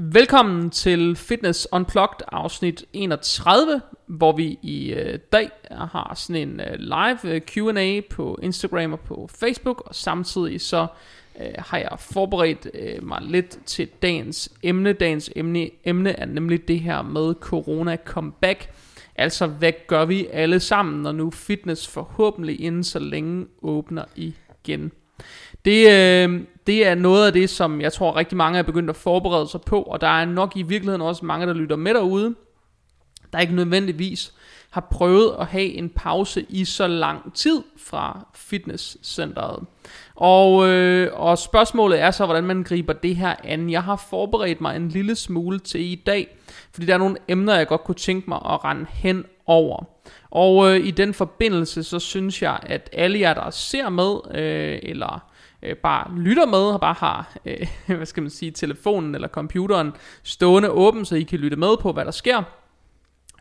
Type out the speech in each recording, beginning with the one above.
Velkommen til Fitness Unplugged afsnit 31, hvor vi i øh, dag har sådan en øh, live øh, Q&A på Instagram og på Facebook, og samtidig så har jeg forberedt mig lidt til dagens emne. Dagens emne, emne er nemlig det her med corona comeback. Altså, hvad gør vi alle sammen, når nu fitness forhåbentlig inden så længe åbner igen? Det, øh, det er noget af det, som jeg tror rigtig mange er begyndt at forberede sig på, og der er nok i virkeligheden også mange, der lytter med derude, der ikke nødvendigvis har prøvet at have en pause i så lang tid fra fitnesscenteret. Og, øh, og spørgsmålet er så, hvordan man griber det her an. Jeg har forberedt mig en lille smule til i dag, fordi der er nogle emner, jeg godt kunne tænke mig at rende hen over. Og øh, i den forbindelse, så synes jeg, at alle jer, der ser med, øh, eller øh, bare lytter med, og bare har, øh, hvad skal man sige, telefonen eller computeren stående åben, så I kan lytte med på, hvad der sker.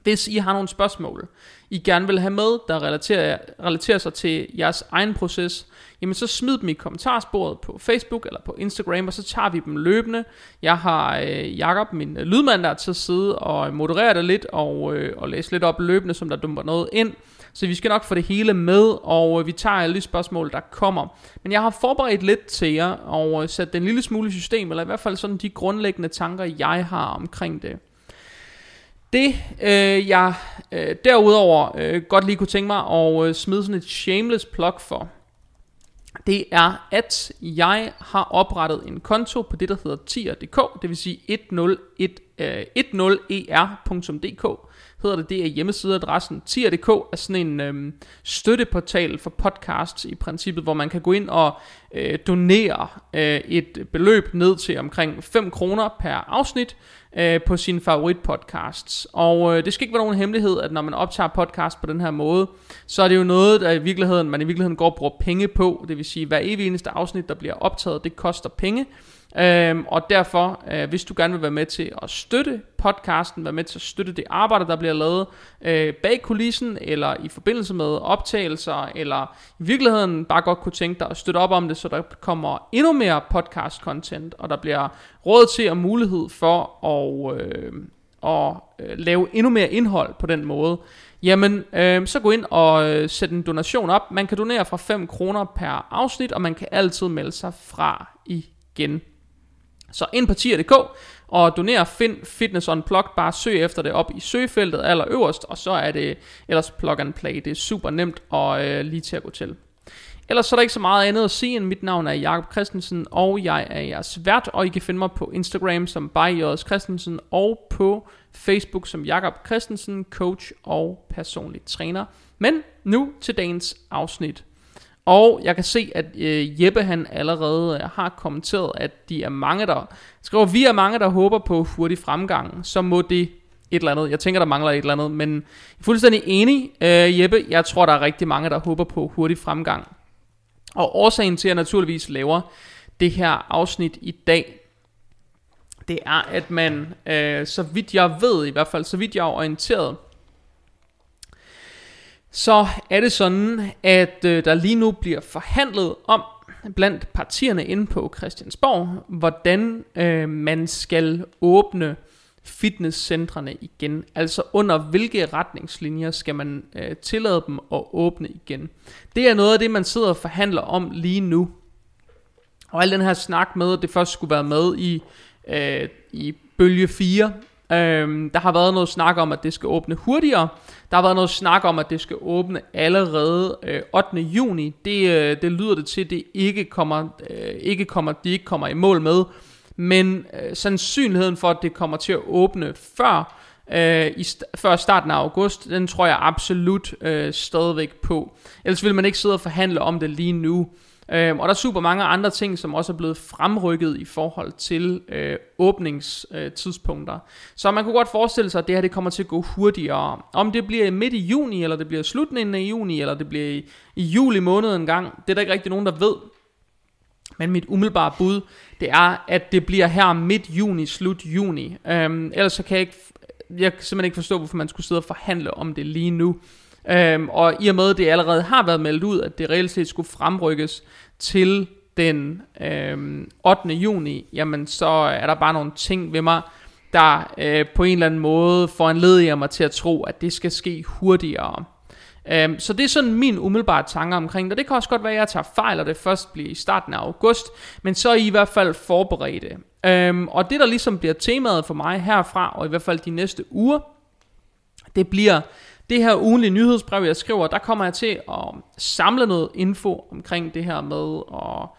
Hvis I har nogle spørgsmål, I gerne vil have med, der relaterer, relaterer sig til jeres egen proces, jamen så smid dem i kommentarsporet på Facebook eller på Instagram, og så tager vi dem løbende. Jeg har øh, Jakob, min øh, lydmand, der er til at sidde og moderere det lidt, og, øh, og læse lidt op løbende, som der dumper noget ind. Så vi skal nok få det hele med, og øh, vi tager alle de spørgsmål, der kommer. Men jeg har forberedt lidt til jer, og øh, sat den lille smule system, eller i hvert fald sådan de grundlæggende tanker, jeg har omkring det. Det øh, jeg øh, derudover øh, godt lige kunne tænke mig at øh, smide sådan et shameless plug for, det er, at jeg har oprettet en konto på det, der hedder tier.dk, det vil sige 101, øh, 10er.dk, hedder det. Det er hjemmesideadressen. Tier.dk er sådan en øhm, støtteportal for podcasts i princippet, hvor man kan gå ind og øh, donere øh, et beløb ned til omkring 5 kroner per afsnit øh, på sine favoritpodcasts. Og øh, det skal ikke være nogen hemmelighed, at når man optager podcast på den her måde, så er det jo noget, der i virkeligheden, man i virkeligheden går og bruger penge på. Det vil sige, hver evig eneste afsnit, der bliver optaget, det koster penge. Øhm, og derfor, øh, hvis du gerne vil være med til at støtte podcasten, være med til at støtte det arbejde, der bliver lavet øh, bag kulissen, eller i forbindelse med optagelser, eller i virkeligheden bare godt kunne tænke dig at støtte op om det, så der kommer endnu mere podcast-content, og der bliver råd til og mulighed for at, øh, at øh, lave endnu mere indhold på den måde, jamen øh, så gå ind og øh, sæt en donation op. Man kan donere fra 5 kroner per afsnit, og man kan altid melde sig fra igen. Så ind på tier.dk og doner Find Fitness Unplugged. Bare søg efter det op i søgefeltet allerøverst, og så er det ellers plug and play. Det er super nemt og øh, lige til at gå til. Ellers så er der ikke så meget andet at sige, end mit navn er Jakob Christensen, og jeg er jeres vært, og I kan finde mig på Instagram som by Christensen, og på Facebook som Jakob Christensen, coach og personlig træner. Men nu til dagens afsnit. Og jeg kan se, at øh, Jeppe han allerede øh, har kommenteret, at de er mange, der skriver, vi er mange, der håber på hurtig fremgang. Så må det et eller andet. Jeg tænker, der mangler et eller andet, men jeg er fuldstændig enig, øh, Jeppe. Jeg tror, der er rigtig mange, der håber på hurtig fremgang. Og årsagen til, at jeg naturligvis laver det her afsnit i dag, det er, at man, øh, så vidt jeg ved i hvert fald, så vidt jeg er orienteret, så er det sådan, at øh, der lige nu bliver forhandlet om blandt partierne inde på Christiansborg, hvordan øh, man skal åbne fitnesscentrene igen. Altså under hvilke retningslinjer skal man øh, tillade dem at åbne igen. Det er noget af det, man sidder og forhandler om lige nu. Og al den her snak med, at det først skulle være med i, øh, i bølge 4 Øhm, der har været noget snak om, at det skal åbne hurtigere. Der har været noget snak om, at det skal åbne allerede øh, 8. juni. Det, øh, det lyder det til, at det ikke kommer, øh, ikke kommer, de ikke kommer i mål med. Men øh, sandsynligheden for, at det kommer til at åbne før, øh, i st- før starten af august, den tror jeg absolut øh, stadigvæk på. Ellers vil man ikke sidde og forhandle om det lige nu. Øhm, og der er super mange andre ting, som også er blevet fremrykket i forhold til øh, åbningstidspunkter. Øh, så man kunne godt forestille sig, at det her det kommer til at gå hurtigere. Om det bliver midt i juni, eller det bliver slutningen af juni, eller det bliver i, i juli måned en gang, det er der ikke rigtig nogen, der ved. Men mit umiddelbare bud, det er, at det bliver her midt juni, slut juni. Øhm, ellers så kan jeg ikke, jeg kan simpelthen ikke forstå, hvorfor man skulle sidde og forhandle om det lige nu. Øhm, og i og med, at det allerede har været meldt ud, at det reelt set skulle fremrykkes til den øhm, 8. juni, jamen så er der bare nogle ting ved mig, der øh, på en eller anden måde foranlediger mig til at tro, at det skal ske hurtigere. Øhm, så det er sådan min umiddelbare tanker omkring det. Det kan også godt være, at jeg tager fejl, og det først bliver i starten af august, men så er I i hvert fald forberedte. Øhm, og det, der ligesom bliver temaet for mig herfra, og i hvert fald de næste uger, det bliver det her ugenlige nyhedsbrev, jeg skriver, der kommer jeg til at samle noget info omkring det her med at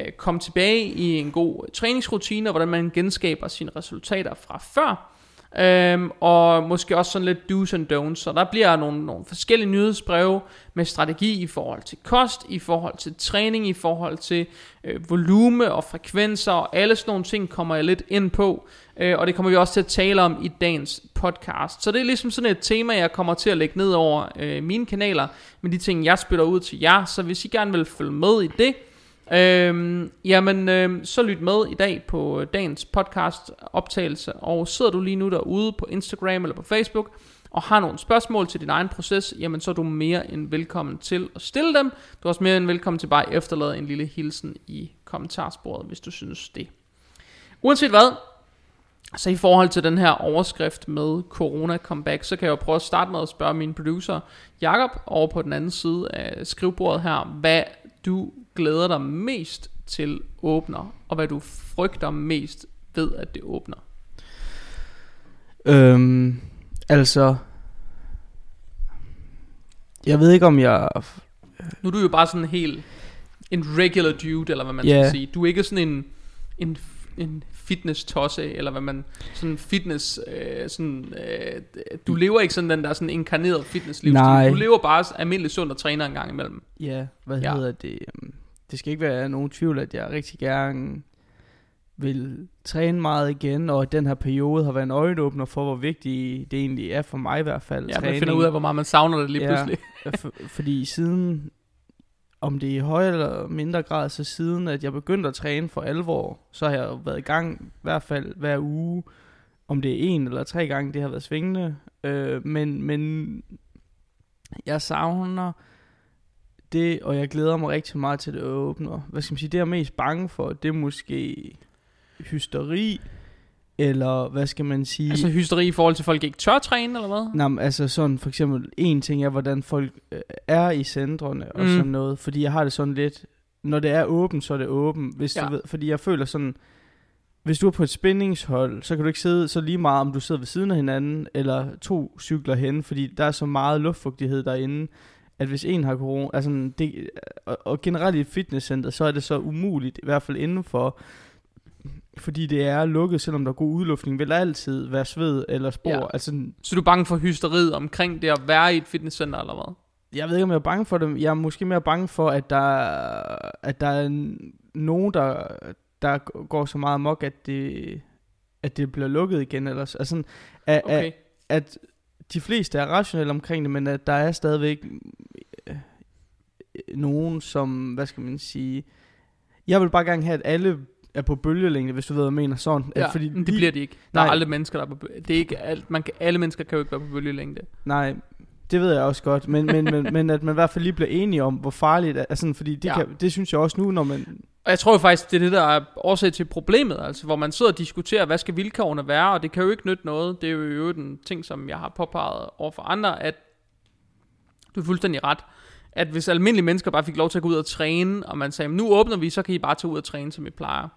øh, komme tilbage i en god træningsrutine, og hvordan man genskaber sine resultater fra før. Øhm, og måske også sådan lidt do's and don'ts. Så der bliver nogle, nogle forskellige nyhedsbreve med strategi i forhold til kost, i forhold til træning, i forhold til øh, volume og frekvenser, og alle sådan nogle ting kommer jeg lidt ind på. Øh, og det kommer vi også til at tale om i dagens podcast. Så det er ligesom sådan et tema, jeg kommer til at lægge ned over øh, mine kanaler, med de ting, jeg spytter ud til jer. Så hvis I gerne vil følge med i det, Øhm, jamen, øhm, så lyt med i dag på dagens podcast optagelse, og sidder du lige nu derude på Instagram eller på Facebook, og har nogle spørgsmål til din egen proces, jamen så er du mere end velkommen til at stille dem. Du er også mere end velkommen til bare at efterlade en lille hilsen i kommentarsporet, hvis du synes det. Uanset hvad, så i forhold til den her overskrift med Corona Comeback, så kan jeg jo prøve at starte med at spørge min producer Jakob over på den anden side af skrivebordet her, hvad du glæder dig mest til åbner, og hvad du frygter mest ved, at det åbner? Øhm, altså, jeg ved ikke om jeg... Nu er du jo bare sådan en helt en regular dude, eller hvad man yeah. skal sige. Du er ikke sådan en, en, en fitness tosse eller hvad man sådan fitness øh, sådan øh, du lever ikke sådan den der sådan inkarneret fitness livsstil. Du lever bare almindelig sund og træner en gang imellem. Ja, hvad ja. hedder det? Um, det skal ikke være nogen tvivl, at jeg rigtig gerne vil træne meget igen, og den her periode har været en øjenåbner for, hvor vigtigt det egentlig er for mig i hvert fald. Ja, træning. man finder ud af, hvor meget man savner det lige ja, pludselig. for, fordi siden, om det er i højere eller mindre grad, så siden at jeg begyndte at træne for alvor, så har jeg været i gang i hvert fald hver uge, om det er en eller tre gange, det har været svingende. Øh, men, men jeg savner det, og jeg glæder mig rigtig meget til det åbner. Hvad skal man sige, det jeg er mest bange for, det er måske hysteri, eller hvad skal man sige? Altså hysteri i forhold til, at folk ikke tør træne, eller hvad? Nej, men altså sådan for eksempel, en ting er, hvordan folk øh, er i centrene og mm. sådan noget. Fordi jeg har det sådan lidt, når det er åbent, så er det åbent. Hvis ja. du ved, fordi jeg føler sådan, hvis du er på et spændingshold, så kan du ikke sidde så lige meget, om du sidder ved siden af hinanden, eller to cykler hen, fordi der er så meget luftfugtighed derinde at hvis en har corona, altså det, og, og generelt i et fitnesscenter, så er det så umuligt, i hvert fald indenfor, fordi det er lukket, selvom der er god udluftning, vil der altid være sved eller spor. Ja. Altså, så du er bange for hysteriet omkring det at være i et fitnesscenter, eller hvad? Jeg ved ikke, om jeg er bange for det. Jeg er måske mere bange for, at der, at der er nogen, der, der går så meget mok, at det, at det bliver lukket igen. Eller, altså, at, okay. at, at de fleste er rationelle omkring det, men at der er stadigvæk øh, nogen, som, hvad skal man sige, jeg vil bare gerne have, at alle er på bølgelængde, hvis du ved, hvad jeg mener sådan. Ja, at, fordi det de, bliver de ikke. Der nej, er aldrig mennesker, der er på Det er ikke alt, man kan, alle mennesker kan jo ikke være på bølgelængde. Nej, det ved jeg også godt, men, men, men, men at man i hvert fald lige bliver enige om, hvor farligt det er, altså, fordi det, ja. kan, det synes jeg også nu, når man... Og jeg tror jo faktisk, det er det, der er årsag til problemet, altså hvor man sidder og diskuterer, hvad skal vilkårene være, og det kan jo ikke nytte noget. Det er jo en ting, som jeg har påpeget over for andre, at du er fuldstændig ret, at hvis almindelige mennesker bare fik lov til at gå ud og træne, og man sagde, nu åbner vi, så kan I bare tage ud og træne, som I plejer.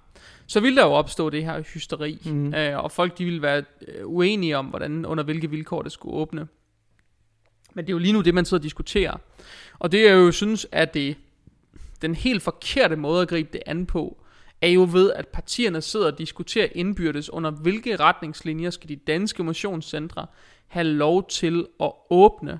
Så ville der jo opstå det her hysteri, mm. øh, og folk de ville være øh, uenige om, hvordan, under hvilke vilkår det skulle åbne. Men det er jo lige nu det, man sidder og diskuterer. Og det jeg jo synes, at det den helt forkerte måde at gribe det an på, er jo ved, at partierne sidder og diskuterer indbyrdes, under hvilke retningslinjer skal de danske motionscentre have lov til at åbne.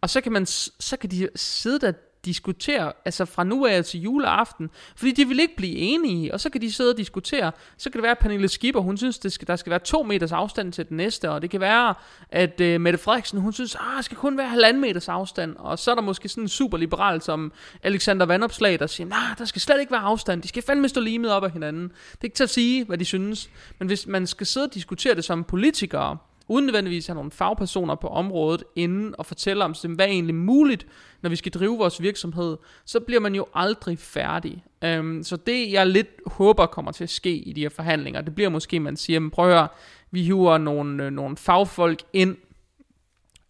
Og så kan, man, så kan de sidde der diskutere, altså fra nu af til juleaften, fordi de vil ikke blive enige, og så kan de sidde og diskutere. Så kan det være, at Pernille Skipper, hun synes, det skal, der skal være to meters afstand til den næste, og det kan være, at øh, Mette Frederiksen, hun synes, ah, der skal kun være halvanden meters afstand, og så er der måske sådan en superliberal som Alexander Vandopslag, der siger, nej, der skal slet ikke være afstand, de skal fandme stå limet op af hinanden. Det er ikke til at sige, hvad de synes, men hvis man skal sidde og diskutere det som politikere, uden nødvendigvis at have nogle fagpersoner på området inden og fortælle om, hvad er egentlig muligt, når vi skal drive vores virksomhed, så bliver man jo aldrig færdig. Øhm, så det jeg lidt håber kommer til at ske i de her forhandlinger, det bliver måske, man siger, men prøv at høre, vi hiver nogle, øh, nogle fagfolk ind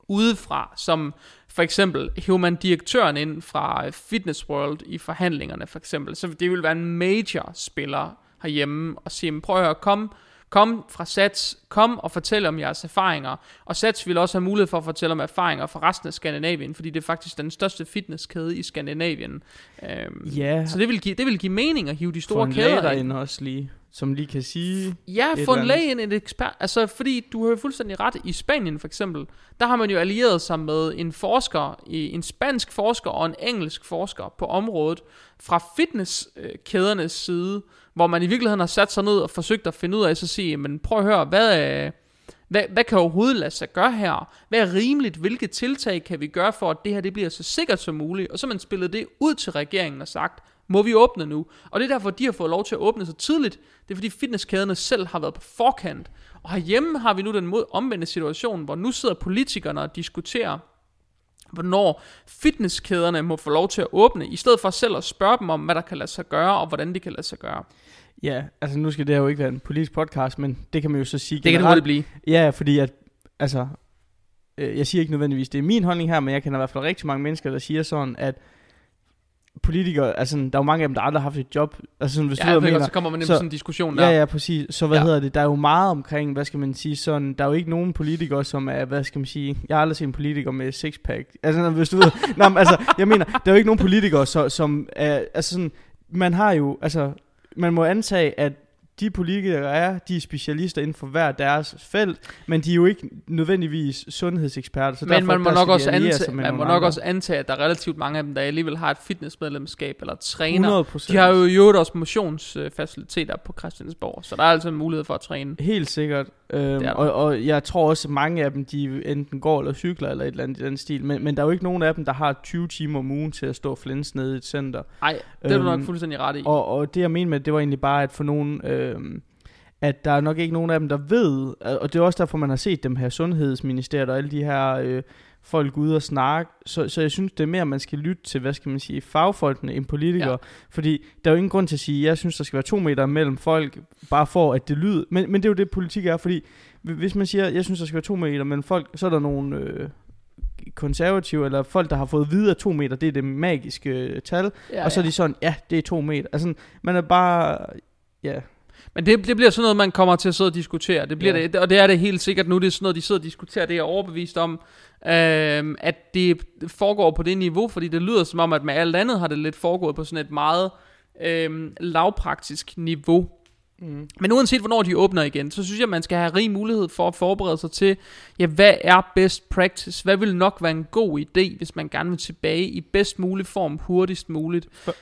udefra, som for eksempel hiver man direktøren ind fra øh, Fitness World i forhandlingerne for eksempel, så det vil være en major spiller herhjemme og sige, prøv at høre, kom, kom fra Sats, kom og fortæl om jeres erfaringer, og Sats vil også have mulighed for at fortælle om erfaringer fra resten af Skandinavien, fordi det er faktisk den største fitnesskæde i Skandinavien. Øhm, ja. Så det vil, give, det vil give mening at hive de store kæder ind. også lige som lige kan sige Ja, få en læge ind, en ekspert Altså fordi du har jo fuldstændig ret I Spanien for eksempel Der har man jo allieret sig med en forsker En spansk forsker og en engelsk forsker På området Fra fitnesskædernes side hvor man i virkeligheden har sat sig ned og forsøgt at finde ud af Så sige, men prøv at høre Hvad er hvad, hvad kan overhovedet lade sig gøre her? Hvad er rimeligt? Hvilke tiltag kan vi gøre for, at det her det bliver så sikkert som muligt? Og så man spillet det ud til regeringen og sagt, må vi åbne nu? Og det er derfor, de har fået lov til at åbne så tidligt. Det er fordi fitnesskæderne selv har været på forkant. Og herhjemme har vi nu den mod omvendte situation, hvor nu sidder politikerne og diskuterer, hvornår fitnesskæderne må få lov til at åbne, i stedet for selv at spørge dem om, hvad der kan lade sig gøre, og hvordan det kan lade sig gøre. Ja, altså nu skal det jo ikke være en politisk podcast, men det kan man jo så sige Det kan det blive. Ja, fordi at, altså, øh, jeg siger ikke nødvendigvis, det er min holdning her, men jeg kender i hvert fald rigtig mange mennesker, der siger sådan, at politikere, altså der er jo mange af dem, der aldrig har haft et job. Altså sådan, hvis ja, du mener, så kommer man nemlig så, sådan en diskussion der. Ja, ja, præcis. Så hvad ja. hedder det, der er jo meget omkring, hvad skal man sige, sådan, der er jo ikke nogen politikere, som er, hvad skal man sige, jeg har aldrig set en politiker med sixpack. Altså, hvis du ved, nej, altså, jeg mener, der er jo ikke nogen politikere, så, som er, altså sådan, man har jo, altså, man må antage, at de politikere er, de er specialister inden for hver deres felt, men de er jo ikke nødvendigvis sundhedseksperter. Så men man må, nok også, antage, man må nok også antage, at der er relativt mange af dem, der alligevel har et fitnessmedlemskab eller træner. 100%. De har jo jo også motionsfaciliteter på Christiansborg, så der er altså mulighed for at træne. Helt sikkert. Øhm, og, og jeg tror også, at mange af dem, de enten går eller cykler eller et eller andet i den stil, men, men der er jo ikke nogen af dem, der har 20 timer om ugen til at stå flens nede i et center. Nej, det er øhm, du nok øhm, fuldstændig ret i. Og, og det jeg mener med, det var egentlig bare, at for nogen... Øhm, at der er nok ikke nogen af dem, der ved, og det er også derfor, man har set dem her sundhedsministeriet og alle de her øh, folk ude og snakke. Så, så jeg synes, det er mere, at man skal lytte til, hvad skal man sige, fagfolkene end politikere. Ja. Fordi der er jo ingen grund til at sige, at jeg synes, der skal være to meter mellem folk, bare for at det lyder. Men, men det er jo det, politik er, fordi hvis man siger, jeg synes, der skal være to meter mellem folk, så er der nogle... Øh, konservative, eller folk, der har fået videre to meter, det er det magiske øh, tal, ja, og så er de sådan, ja, det er to meter. Altså, man er bare, ja, men det, det bliver sådan noget, man kommer til at sidde og diskutere. Det bliver ja. det, og det er det helt sikkert nu. Det er sådan noget, de sidder og diskuterer. Det er jeg overbevist om, øh, at det foregår på det niveau, fordi det lyder som om, at med alt andet har det lidt foregået på sådan et meget øh, lavpraktisk niveau. Mm. Men uanset hvornår de åbner igen, så synes jeg, man skal have rig mulighed for at forberede sig til, ja, hvad er best practice? Hvad vil nok være en god idé, hvis man gerne vil tilbage i bedst mulig form, hurtigst muligt? For,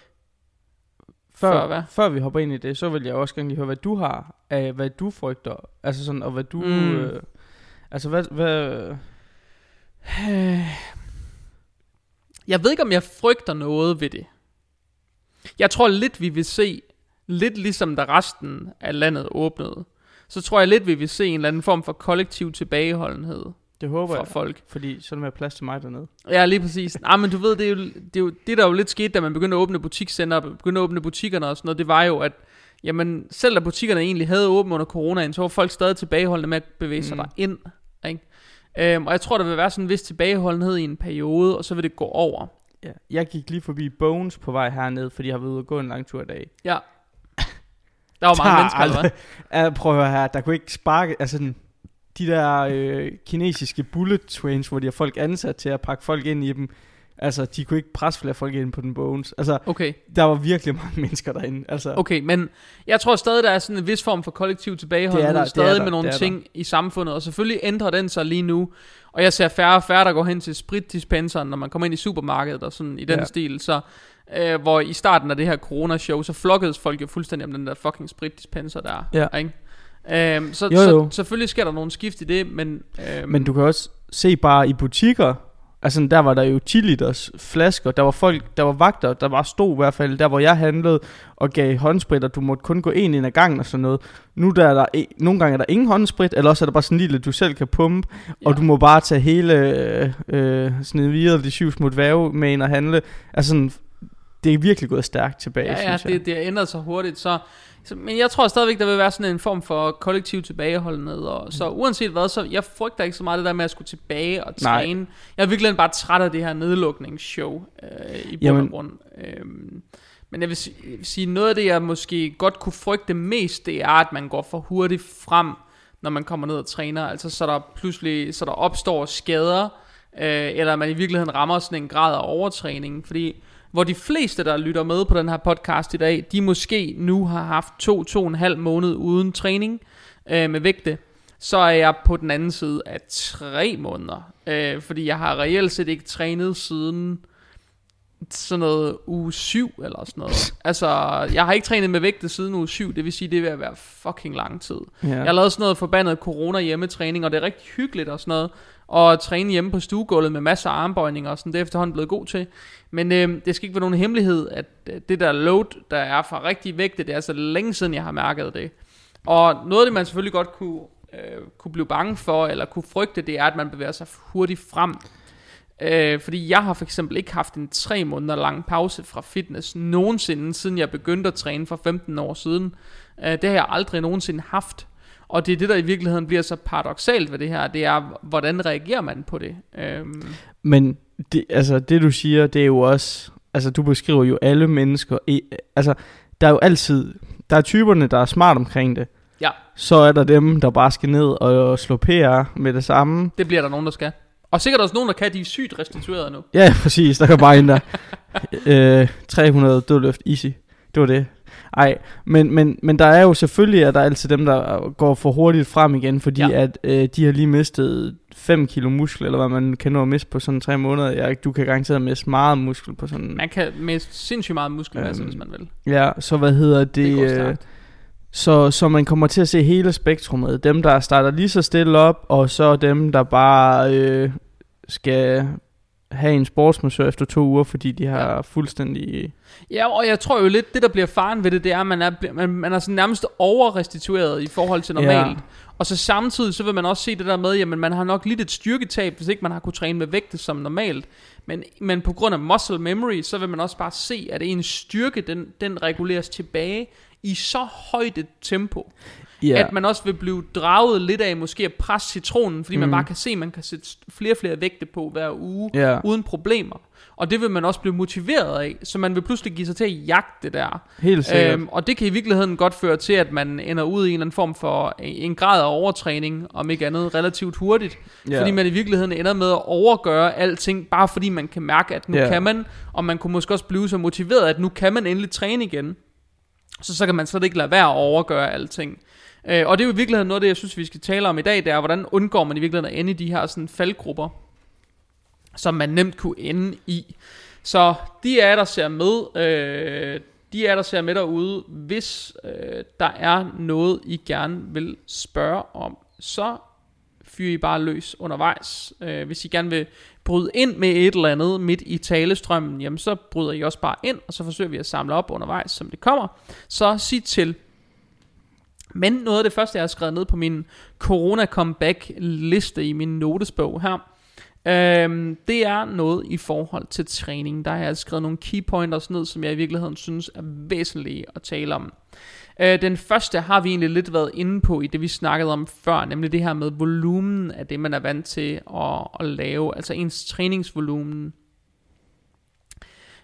før, før, før vi hopper ind i det, så vil jeg også gerne lige høre, hvad du har af, hvad du frygter. Altså sådan, og hvad du... Mm. Øh, altså, hvad... hvad jeg ved ikke, om jeg frygter noget ved det. Jeg tror lidt, vi vil se, lidt ligesom da resten af landet åbnede, så tror jeg lidt, vi vil se en eller anden form for kollektiv tilbageholdenhed. Det håber for jeg, folk. fordi så er der mere plads til mig dernede. Ja, lige præcis. Nej, men du ved, det er, jo, det er jo det, der jo lidt skete, da man begyndte at åbne butikscenter, begyndte at åbne butikkerne og sådan noget, det var jo, at jamen, selv da butikkerne egentlig havde åbent under coronaen, så var folk stadig tilbageholdende med at bevæge sig mm. ind. Ikke? Øhm, og jeg tror, der vil være sådan en vis tilbageholdenhed i en periode, og så vil det gå over. Ja, jeg gik lige forbi Bones på vej herned, fordi jeg har været ude og gå en lang tur i dag. Ja. Der var mange mennesker, eller hvad? Ja, prøv at høre her, der kunne ikke sparke, altså sådan, de der øh, kinesiske bullet trains, hvor de har folk ansat til at pakke folk ind i dem, altså, de kunne ikke presse flere folk ind på den bones. Altså, okay. der var virkelig mange mennesker derinde. Altså. Okay, men jeg tror stadig, der er sådan en vis form for kollektiv tilbageholdenhed, stadig der, med nogle ting der. i samfundet, og selvfølgelig ændrer den sig lige nu. Og jeg ser færre og færre, der går hen til spritdispenseren, når man kommer ind i supermarkedet og sådan i den ja. stil, så... Øh, hvor i starten af det her corona-show, så flokkedes folk jo fuldstændig om den der fucking spritdispenser der. Ja. Ikke? Øhm, så, jo, jo. så selvfølgelig sker der nogle skift i det, men... Øhm, men du kan også se bare i butikker, Altså der var der jo 10 liters flasker, der var folk, der var vagter, der var stod i hvert fald, der hvor jeg handlede og gav håndsprit, og du måtte kun gå en ind ad gangen og sådan noget. Nu der er der, nogle gange er der ingen håndsprit, eller også er der bare sådan en lille, du selv kan pumpe, ja. og du må bare tage hele øh, øh sådan en videre de syv små dværge med ind og handle. Altså sådan, det er virkelig gået stærkt tilbage, ja, ja, det, det er ændret sig hurtigt, så så, men jeg tror stadigvæk, der vil være sådan en form for kollektiv tilbageholdenhed. Og, så mm. uanset hvad, så jeg frygter ikke så meget det der med at skulle tilbage og træne. Nej. Jeg er virkelig bare træt af det her nedlukningsshow øh, i bund og grund. Øhm, men jeg vil, jeg vil sige, noget af det, jeg måske godt kunne frygte mest, det er, at man går for hurtigt frem, når man kommer ned og træner. Altså så der pludselig så der opstår skader, øh, eller man i virkeligheden rammer sådan en grad af overtræning. Fordi hvor de fleste, der lytter med på den her podcast i dag, de måske nu har haft to, to og en halv måned uden træning øh, med vægte, så er jeg på den anden side af tre måneder. Øh, fordi jeg har reelt set ikke trænet siden sådan noget uge 7 eller sådan noget. altså, jeg har ikke trænet med vægte siden uge 7, det vil sige, det vil være fucking lang tid. Ja. Jeg har lavet sådan noget forbandet corona hjemmetræning, og det er rigtig hyggeligt og sådan noget og træne hjemme på stuegulvet med masser af armbøjninger og sådan, det er efterhånden blevet god til. Men øh, det skal ikke være nogen hemmelighed, at øh, det der load, der er fra rigtig vægte, det er så længe siden, jeg har mærket det. Og noget af det, man selvfølgelig godt kunne, øh, kunne blive bange for, eller kunne frygte, det er, at man bevæger sig hurtigt frem. Øh, fordi jeg har for eksempel ikke haft en tre måneder lang pause fra fitness nogensinde, siden jeg begyndte at træne for 15 år siden. Øh, det har jeg aldrig nogensinde haft. Og det er det, der i virkeligheden bliver så paradoxalt ved det her, det er, hvordan reagerer man på det? Øhm. Men det, altså, det du siger, det er jo også, altså du beskriver jo alle mennesker, i, altså der er jo altid, der er typerne, der er smart omkring det. Ja. Så er der dem, der bare skal ned og slå PR med det samme. Det bliver der nogen, der skal. Og sikkert også nogen, der kan, de er sygt restitueret nu. Ja, præcis. Der kan bare ind der. øh, 300 dødløft easy. Det var det. Ej, men, men, men der er jo selvfølgelig, at der er altid dem, der går for hurtigt frem igen, fordi ja. at øh, de har lige mistet 5 kilo muskel, eller hvad man kan nå at miste på sådan 3 måneder. Ja, du kan garanteret miste meget muskel på sådan... Man kan miste sindssygt meget muskelmasse, øhm, hvis man vil. Ja, så hvad hedder det... det øh, så, så man kommer til at se hele spektrummet. Dem, der starter lige så stille op, og så dem, der bare øh, skal have en sportsmassør efter to uger, fordi de har ja. fuldstændig... Ja, og jeg tror jo lidt, det der bliver faren ved det, det er, at man er, man, man er sådan nærmest overrestitueret i forhold til normalt. Ja. Og så samtidig, så vil man også se det der med, jamen man har nok lidt et styrketab, hvis ikke man har kunne træne med vægte som normalt. Men, men på grund af muscle memory, så vil man også bare se, at en styrke, den, den reguleres tilbage i så højt et tempo yeah. at man også vil blive draget lidt af måske at presse citronen, fordi mm. man bare kan se, at man kan sætte flere og flere vægte på hver uge, yeah. uden problemer. Og det vil man også blive motiveret af, så man vil pludselig give sig til at jagte det der. Helt sikkert. Øhm, og det kan i virkeligheden godt føre til, at man ender ud i en eller anden form for en grad af overtræning, om ikke andet relativt hurtigt. Yeah. Fordi man i virkeligheden ender med at overgøre alting, bare fordi man kan mærke, at nu yeah. kan man, og man kunne måske også blive så motiveret, at nu kan man endelig træne igen. Så så kan man slet ikke lade være at overgøre alting. Øh, og det er jo i virkeligheden noget af det, jeg synes, vi skal tale om i dag, det er, hvordan undgår man i virkeligheden at ende i de her sådan faldgrupper, som man nemt kunne ende i. Så de er der ser med, øh, de er der ser med derude, hvis øh, der er noget, I gerne vil spørge om, så fyrer I bare løs undervejs. Øh, hvis I gerne vil bryde ind med et eller andet midt i talestrømmen, jamen så bryder I også bare ind, og så forsøger vi at samle op undervejs, som det kommer. Så sig til. Men noget af det første, jeg har skrevet ned på min Corona Comeback liste i min notesbog her, øhm, det er noget i forhold til træning. Der har jeg skrevet nogle key pointers ned, som jeg i virkeligheden synes er væsentlige at tale om. Øh, den første har vi egentlig lidt været inde på i det, vi snakkede om før, nemlig det her med volumen af det, man er vant til at, at lave, altså ens træningsvolumen.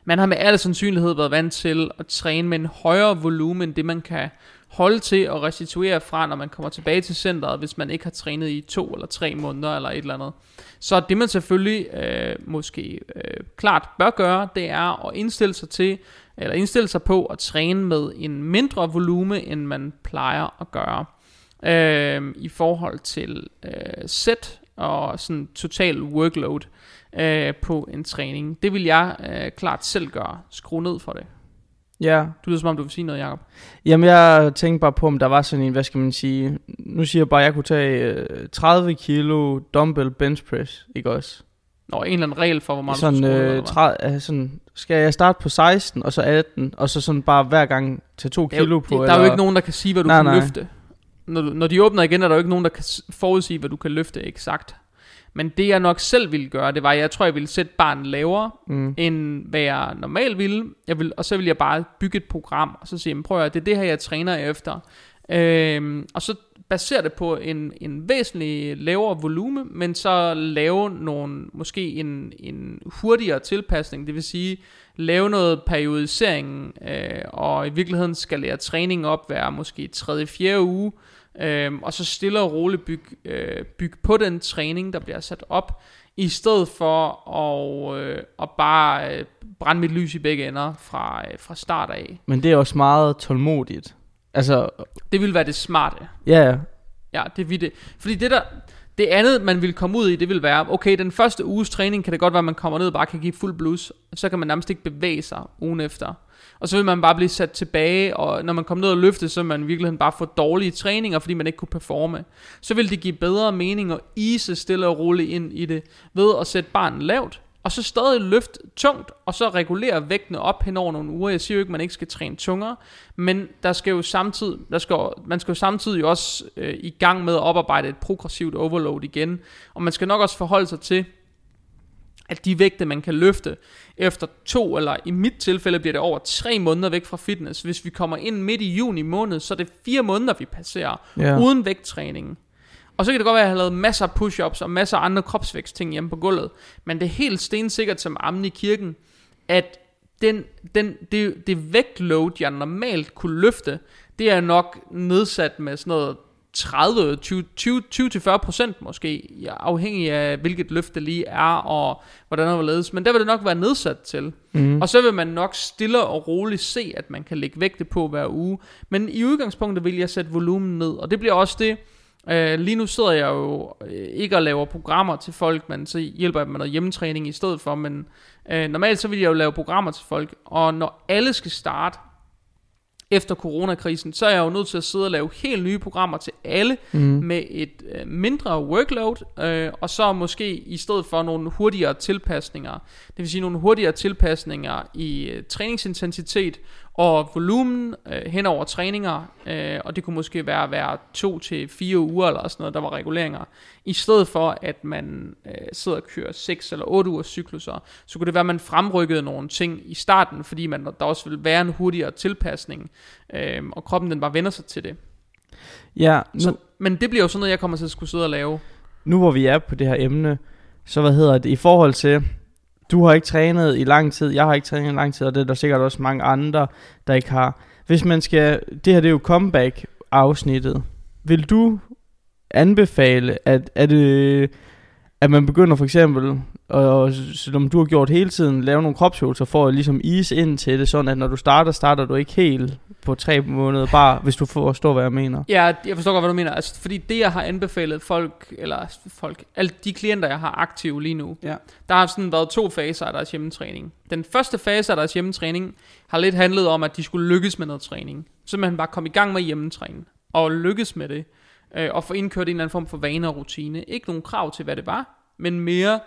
Man har med al sandsynlighed været vant til at træne med en højere volumen, end det man kan holde til at restituere fra, når man kommer tilbage til centret, hvis man ikke har trænet i to eller tre måneder eller et eller andet. Så det man selvfølgelig øh, måske øh, klart bør gøre, det er at indstille sig til, eller indstille sig på at træne med en mindre volume, end man plejer at gøre. Øh, I forhold til øh, set og sådan total workload øh, på en træning. Det vil jeg øh, klart selv gøre. Skru ned for det. Ja. Du lyder som om, du vil sige noget, Jacob. Jamen, jeg tænkte bare på, om der var sådan en, hvad skal man sige... Nu siger jeg bare, at jeg kunne tage 30 øh, kilo dumbbell bench press, ikke også? Nå, en eller anden regel for, hvor meget sådan, du skal øh, tra- øh, sådan, skal jeg starte på 16, og så 18, og så sådan bare hver gang tage to Det er jo- kilo på? der er jo ikke nogen, der kan sige, hvad du Nej, kan nej. løfte. Når, du- når de åbner igen, er der jo ikke nogen, der kan forudsige, hvad du kan løfte eksakt. Men det jeg nok selv ville gøre, det var, at jeg tror, jeg ville sætte barnet lavere, Mm. end hvad jeg normalt ville. Jeg vil, og så vil jeg bare bygge et program, og så sige, "Jamen, prøv at høre, det er det her, jeg træner efter. Øhm, og så basere det på en, en væsentlig lavere volume, men så lave nogle, måske en, en hurtigere tilpasning, det vil sige, lave noget periodisering, øh, og i virkeligheden skal lære træning op, være måske 3. 4. uge, øh, og så stille og roligt bygge øh, byg på den træning, der bliver sat op, i stedet for at, øh, at bare øh, brænde mit lys i begge ender fra, øh, fra start af. Men det er også meget tålmodigt. Altså, Det vil være det smarte. ja, ja. Ja, det vil det. Fordi det der, det andet, man vil komme ud i, det vil være, okay, den første uges træning kan det godt være, at man kommer ned og bare kan give fuld blus. Så kan man nærmest ikke bevæge sig ugen efter. Og så vil man bare blive sat tilbage, og når man kommer ned og løfte, så vil man i virkeligheden bare få dårlige træninger, fordi man ikke kunne performe. Så vil det give bedre mening at ise stille og roligt ind i det, ved at sætte barnet lavt, og så stadig løfte tungt, og så regulere vægtene op hen over nogle uger. Jeg siger jo ikke, at man ikke skal træne tungere, men der skal jo samtidig, der skal, man skal jo samtidig også øh, i gang med at oparbejde et progressivt overload igen. Og man skal nok også forholde sig til, at de vægte, man kan løfte efter to, eller i mit tilfælde bliver det over tre måneder væk fra fitness. Hvis vi kommer ind midt i juni måned, så er det fire måneder, vi passerer, Ja. uden vægttræning. Og så kan det godt være, at jeg har lavet masser af push-ups og masser af andre kropsvækstting hjemme på gulvet. Men det er helt stensikkert som ammen i kirken, at den, den, det, det vægtload, jeg normalt kunne løfte, det er nok nedsat med sådan noget 30, 20, 20, 20-40 procent måske, afhængig af hvilket løft det lige er, og hvordan det var ledes. Men der vil det nok være nedsat til. Mm. Og så vil man nok stille og roligt se, at man kan lægge vægte på hver uge. Men i udgangspunktet vil jeg sætte volumen ned, og det bliver også det, Øh, lige nu sidder jeg jo øh, ikke og laver programmer til folk, men så hjælper jeg dem med noget hjemmetræning i stedet for. Men øh, normalt så vil jeg jo lave programmer til folk, og når alle skal starte efter coronakrisen, så er jeg jo nødt til at sidde og lave helt nye programmer til alle Mm. med et øh, mindre workload, øh, og så måske i stedet for nogle hurtigere tilpasninger. Det vil sige nogle hurtigere tilpasninger i øh, træningsintensitet og volumen øh, hen over træninger, øh, og det kunne måske være hver to til fire uger eller sådan noget, der var reguleringer. I stedet for at man øh, sidder og kører 6 eller 8 ugers cykluser, så kunne det være, at man fremrykkede nogle ting i starten, fordi man, der også ville være en hurtigere tilpasning, øh, og kroppen den bare vender sig til det. Ja, nu, Så, men det bliver jo sådan noget, jeg kommer til at skulle sidde og lave. nu hvor vi er på det her emne, så hvad hedder det, i forhold til, du har ikke trænet i lang tid, jeg har ikke trænet i lang tid, og det er der sikkert også mange andre, der ikke har. Hvis man skal, det her det er jo comeback afsnittet, vil du anbefale, at, at, at man begynder for eksempel, og som du har gjort hele tiden, lave nogle kropsøvelser for at ligesom ease ind til det, sådan at når du starter, starter du ikke helt på tre måneder, bare hvis du forstår, hvad jeg mener. Ja, jeg forstår godt, hvad du mener. Altså, fordi det, jeg har anbefalet folk, eller folk, alle de klienter, jeg har aktive lige nu, Ja. der har sådan været to faser af deres hjemmetræning. Den første fase af deres hjemmetræning har lidt handlet om, at de skulle lykkes med noget træning. Simpelthen bare komme i gang med hjemmetræning, og lykkes med det, øh, og få indkørt en eller anden form for vane og rutine. Ikke nogen krav til, hvad det var, men mere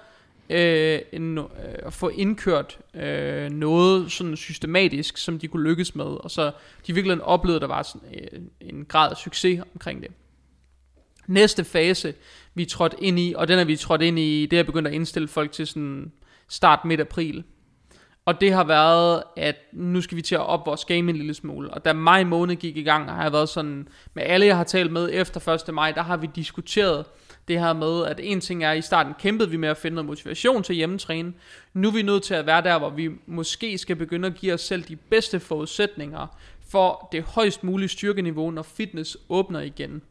øh, en, øh, at få indkørt øh, noget sådan systematisk, som de kunne lykkes med, og så de virkelig oplevede, at der var sådan, øh, en grad af succes omkring det. Næste fase, vi trådte ind i, og den er vi trådt ind i, det er begyndt at indstille folk til sådan start midt april. Og det har været, at nu skal vi til at op vores game en lille smule. Og da maj måned gik i gang, har jeg været sådan, med alle jeg har talt med efter 1. maj, der har vi diskuteret det her med, at en ting er, at i starten kæmpede vi med at finde noget motivation til hjemmetræne. Nu er vi nødt til at være der, hvor vi måske skal begynde at give os selv de bedste forudsætninger for det højst mulige styrkeniveau, når fitness åbner igen.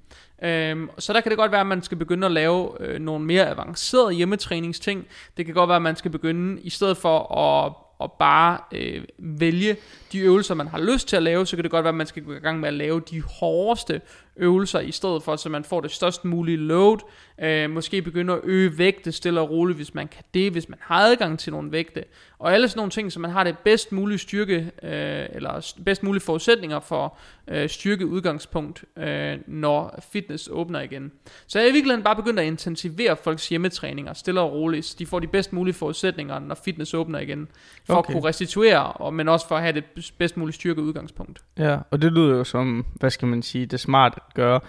Øhm, så der kan det godt være, at man skal begynde at lave øh, nogle mere avancerede hjemmetræningsting. Det kan godt være, at man skal begynde, i stedet for at, at bare øh, vælge de øvelser, man har lyst til at lave, så kan det godt være, at man skal gå i gang med at lave de hårdeste øvelser i stedet for, så man får det størst mulige load. Øh, måske begynde at øge vægte stille og roligt, hvis man kan det, hvis man har adgang til nogle vægte. Og alle sådan nogle ting, så man har det bedst mulige styrke, øh, eller bedst mulige forudsætninger for øh, styrke udgangspunkt, øh, når fitness åbner igen. Så jeg er i virkeligheden bare begyndt at intensivere folks hjemmetræninger stille og roligt, så de får de bedst mulige forudsætninger, når fitness åbner igen, for okay. at kunne restituere, og, men også for at have det bedst mulige styrke udgangspunkt. Ja, og det lyder jo som, hvad skal man sige, det smart at gøre.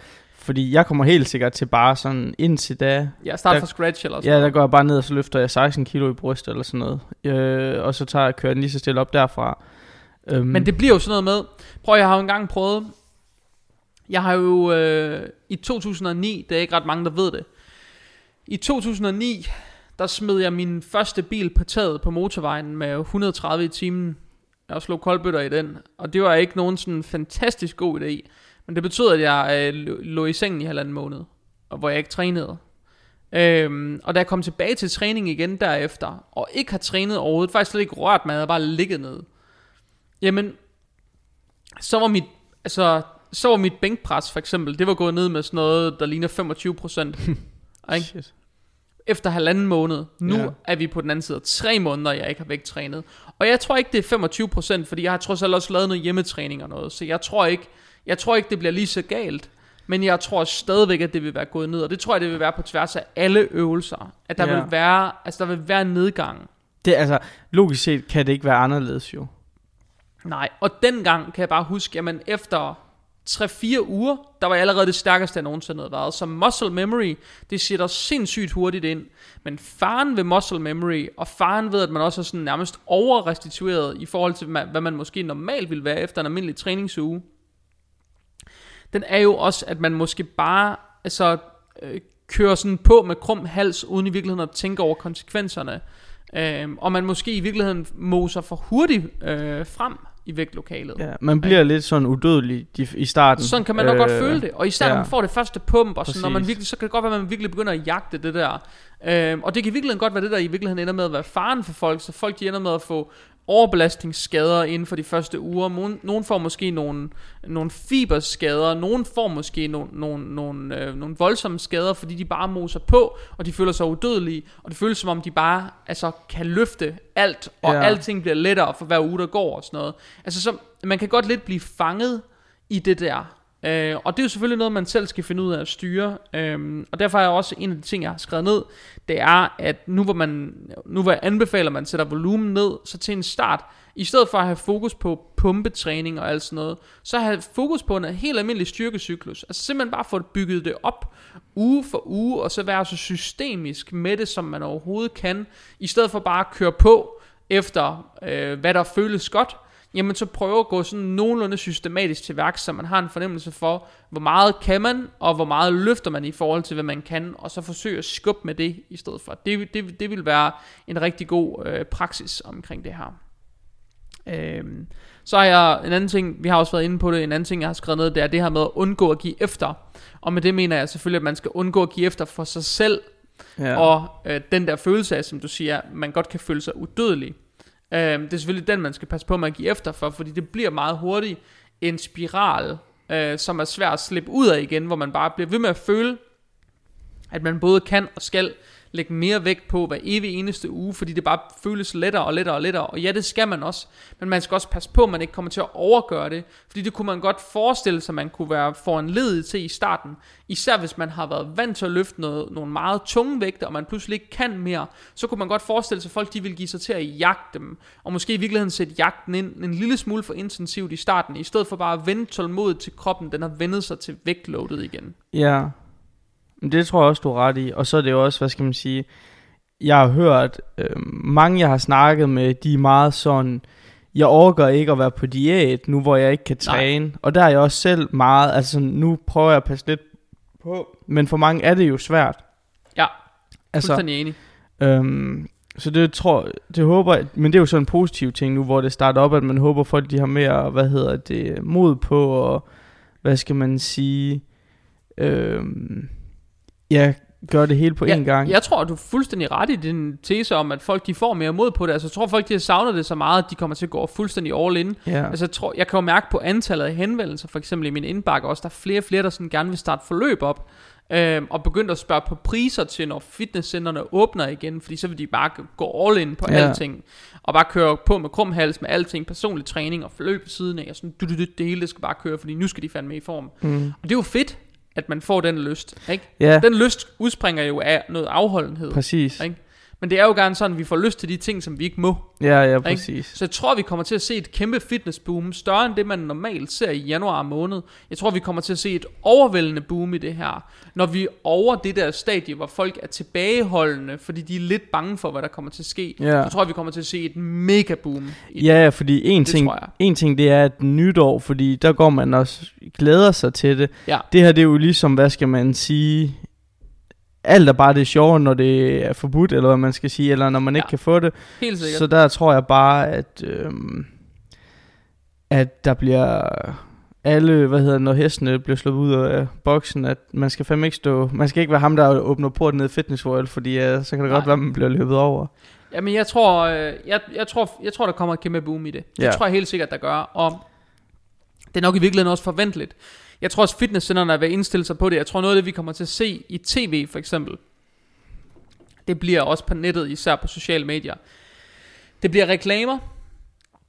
Fordi jeg kommer helt sikkert til bare sådan indtil da... Ja, start fra scratch eller sådan Ja, der går jeg bare ned og så løfter jeg 16 kilo i bryst eller sådan noget. Øh, og så tager jeg kører den lige så stille op derfra. Um, Men det bliver jo sådan noget med... Prøv, jeg har jo engang prøvet... Jeg har jo øh, i 2009, det er ikke ret mange, der ved det. I 2009, der smed jeg min første bil på taget på motorvejen med 130 i timen. Jeg slog koldbøtter i den, og det var ikke nogen sådan fantastisk god idé. Men det betød, at jeg øh, lå i sengen i halvanden måned, og hvor jeg ikke trænede. Øhm, og da jeg kom tilbage til træning igen derefter, og ikke har trænet overhovedet, faktisk slet ikke rørt mig, jeg havde bare ligget ned. Jamen, så var mit, altså, så var mit bænkpres for eksempel, det var gået ned med sådan noget, der ligner 25 procent. Efter halvanden måned. Nu yeah. er vi på den anden side tre måneder, jeg ikke har vægttrænet. Og jeg tror ikke, det er 25 procent, fordi jeg har trods alt også lavet noget hjemmetræning og noget. Så jeg tror ikke, jeg tror ikke, det bliver lige så galt. Men jeg tror stadigvæk, at det vil være gået ned. Og det tror jeg, det vil være på tværs af alle øvelser. At der, ja. vil, være, altså, der vil være nedgang. Det, altså, logisk set kan det ikke være anderledes jo. Nej, og dengang kan jeg bare huske, at efter 3-4 uger, der var jeg allerede det stærkeste, jeg nogensinde havde været. Så muscle memory, det sætter sindssygt hurtigt ind. Men faren ved muscle memory, og faren ved, at man også er sådan nærmest overrestitueret i forhold til, hvad man måske normalt vil være efter en almindelig træningsuge, den er jo også, at man måske bare altså, øh, kører sådan på med krum hals, uden i virkeligheden at tænke over konsekvenserne. Øh, og man måske i virkeligheden moser for hurtigt øh, frem i vægtlokalet. Ja, man bliver ja. lidt sådan udødelig i starten. Sådan kan man nok øh, godt føle det. Og især ja. når man får det første pump, og sådan, når man virkelig, så kan det godt være, at man virkelig begynder at jagte det der. Øh, og det kan virkelig godt være det der i virkeligheden ender med at være faren for folk, så folk de ender med at få overbelastningsskader inden for de første uger. Nogen får måske nogle, nogle fiberskader, nogen får måske nogle, nogle, nogle, øh, nogle voldsomme skader, fordi de bare moser på, og de føler sig udødelige, og det føles som om de bare altså, kan løfte alt, og ja. alting bliver lettere for hver uge, der går og sådan noget. Altså så, man kan godt lidt blive fanget i det der. Øh, og det er jo selvfølgelig noget, man selv skal finde ud af at styre. Øh, og derfor er også en af de ting, jeg har skrevet ned, det er, at nu hvor, man, nu hvor jeg anbefaler, at man sætter volumen ned, så til en start, i stedet for at have fokus på pumpetræning og alt sådan noget, så have fokus på en helt almindelig styrkecyklus. Altså simpelthen bare få bygget det op uge for uge, og så være så systemisk med det, som man overhovedet kan, i stedet for bare at køre på efter, øh, hvad der føles godt, jamen så prøve at gå sådan nogenlunde systematisk til værks, så man har en fornemmelse for, hvor meget kan man, og hvor meget løfter man i forhold til, hvad man kan, og så forsøge at skubbe med det i stedet for. Det, det, det vil være en rigtig god øh, praksis omkring det her. Øhm, så har jeg en anden ting, vi har også været inde på det, en anden ting, jeg har skrevet ned, det er det her med at undgå at give efter. Og med det mener jeg selvfølgelig, at man skal undgå at give efter for sig selv, ja. og øh, den der følelse af, som du siger, man godt kan føle sig udødelig. Øh, det er selvfølgelig den, man skal passe på med at give efter for, fordi det bliver meget hurtigt en spiral, øh, som er svær at slippe ud af igen, hvor man bare bliver ved med at føle, at man både kan og skal lægge mere vægt på hver evig eneste uge, fordi det bare føles lettere og lettere og lettere. Og ja, det skal man også, men man skal også passe på, at man ikke kommer til at overgøre det, fordi det kunne man godt forestille sig, man kunne være foranledet til i starten. Især hvis man har været vant til at løfte noget, nogle meget tunge vægte, og man pludselig ikke kan mere, så kunne man godt forestille sig, at folk de vil give sig til at jagte dem, og måske i virkeligheden sætte jagten ind en lille smule for intensivt i starten, i stedet for bare at vente tålmodigt til kroppen, den har vendet sig til vægtloadet igen. Ja, det tror jeg også, du er ret i. Og så er det jo også, hvad skal man sige, jeg har hørt, øh, mange jeg har snakket med, de er meget sådan, jeg overgår ikke at være på diæt, nu hvor jeg ikke kan træne. Nej. Og der er jeg også selv meget, altså nu prøver jeg at passe lidt på, men for mange er det jo svært. Ja, altså, enig. Øhm, så det tror, det håber, men det er jo sådan en positiv ting nu, hvor det starter op, at man håber folk, de har mere, hvad hedder det, mod på, og hvad skal man sige, øhm, ja, gøre det hele på ja, én gang. Jeg tror, du er fuldstændig ret i din tese om, at folk de får mere mod på det. Altså, jeg tror, folk de har savnet det så meget, at de kommer til at gå fuldstændig all in. Ja. Altså, jeg, tror, jeg kan jo mærke på antallet af henvendelser, for eksempel i min indbakke også, der er flere og flere, der sådan gerne vil starte forløb op. Øhm, og begyndt at spørge på priser til, når fitnesscenterne åbner igen, fordi så vil de bare gå all in på Ja. alting, og bare køre på med krumhals med alting, personlig træning og forløb ved siden af, og sådan, du, du, du, det hele det skal bare køre, fordi nu skal de fandme i form. Mm. Og det er jo fedt, at man får den lyst, ikke? Ja, Den lyst udspringer jo af noget afholdenhed, præcis. ikke? Men det er jo gerne sådan, at vi får lyst til de ting, som vi ikke må. Ja, ja, præcis. Så jeg tror, vi kommer til at se et kæmpe fitnessboom, større end det, man normalt ser i januar måned. Jeg tror, vi kommer til at se et overvældende boom i det her, når vi er over det der stadie, hvor folk er tilbageholdende, fordi de er lidt bange for, hvad der kommer til at ske. Ja. Så tror jeg, vi kommer til at se et mega boom. I Ja, ja, fordi en Det ting, en ting det er et nytår, fordi der går man også glæder sig til det. Ja. Det her det er jo ligesom, hvad skal man sige, alt er bare det sjovere, når det er forbudt, eller hvad man skal sige, eller når man ikke Ja. kan få det. Helt sikkert. Så der tror jeg bare, at, øhm, at der bliver alle, hvad hedder det, når hestene bliver slået ud af boksen, at man skal fandme ikke stå, man skal ikke være ham, der åbner porten ned i Fitness World, fordi uh, så kan det Nej. godt være, man bliver løbet over. Jamen, jeg tror, øh, jeg, jeg, tror, jeg tror, der kommer et kæmpe boom i det. Det Ja. tror jeg helt sikkert, der gør. Og det er nok i virkeligheden også forventeligt. Jeg tror også, fitnesscenterne er ved at indstille sig på det. Jeg tror, noget af det, vi kommer til at se i tv, for eksempel, det bliver også på nettet, især på sociale medier. Det bliver reklamer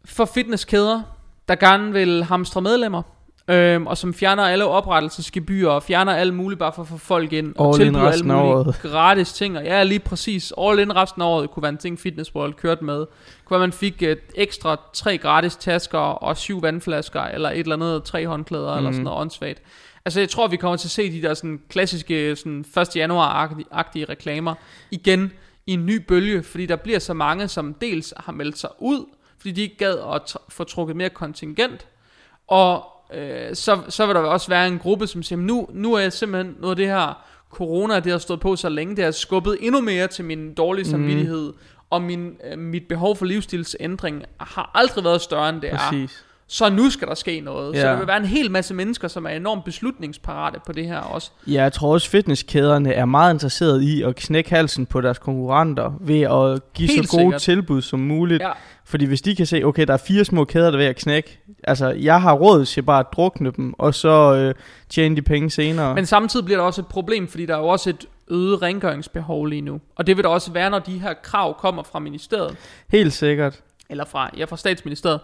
for fitnesskæder, der gerne vil hamstre medlemmer. Øhm, og som fjerner alle oprettelsesgebyrer og fjerner alt muligt bare for at få folk ind og All tilbyder alle mulige året. gratis ting. Og ja, lige præcis. All in resten af året kunne være en ting Fitness World kørte med. Kunne være, man fik et ekstra tre gratis tasker og syv vandflasker eller et eller andet tre håndklæder mm. eller sådan noget åndssvagt. Altså jeg tror vi kommer til at se de der sådan klassiske sådan 1. januar-agtige reklamer igen i en ny bølge, fordi der bliver så mange, som dels har meldt sig ud, fordi de ikke gad at få trukket mere kontingent, og øh, så, så vil der også være en gruppe, som siger, nu, nu er jeg simpelthen noget af det her corona, det har stået på så længe, det har skubbet endnu mere til min dårlige samvittighed, og min, øh, mit behov for livsstilsændring har aldrig været større, end det er. Så nu skal der ske noget. Ja. Så der vil være en hel masse mennesker, som er enormt beslutningsparate på det her også. Ja, jeg tror også, fitnesskæderne er meget interesseret i at knække halsen på deres konkurrenter ved at give Helt så gode sikkert. tilbud som muligt. Ja. Fordi hvis de kan se, okay, der er fire små kæder, der er ved at knække. Altså, jeg har råd til bare at drukne dem, og så øh, tjene de penge senere. Men samtidig bliver der også et problem, fordi der er jo også et øget rengøringsbehov lige nu. Og det vil der også være, når de her krav kommer fra ministeriet. Helt sikkert. eller fra, ja, fra statsministeriet,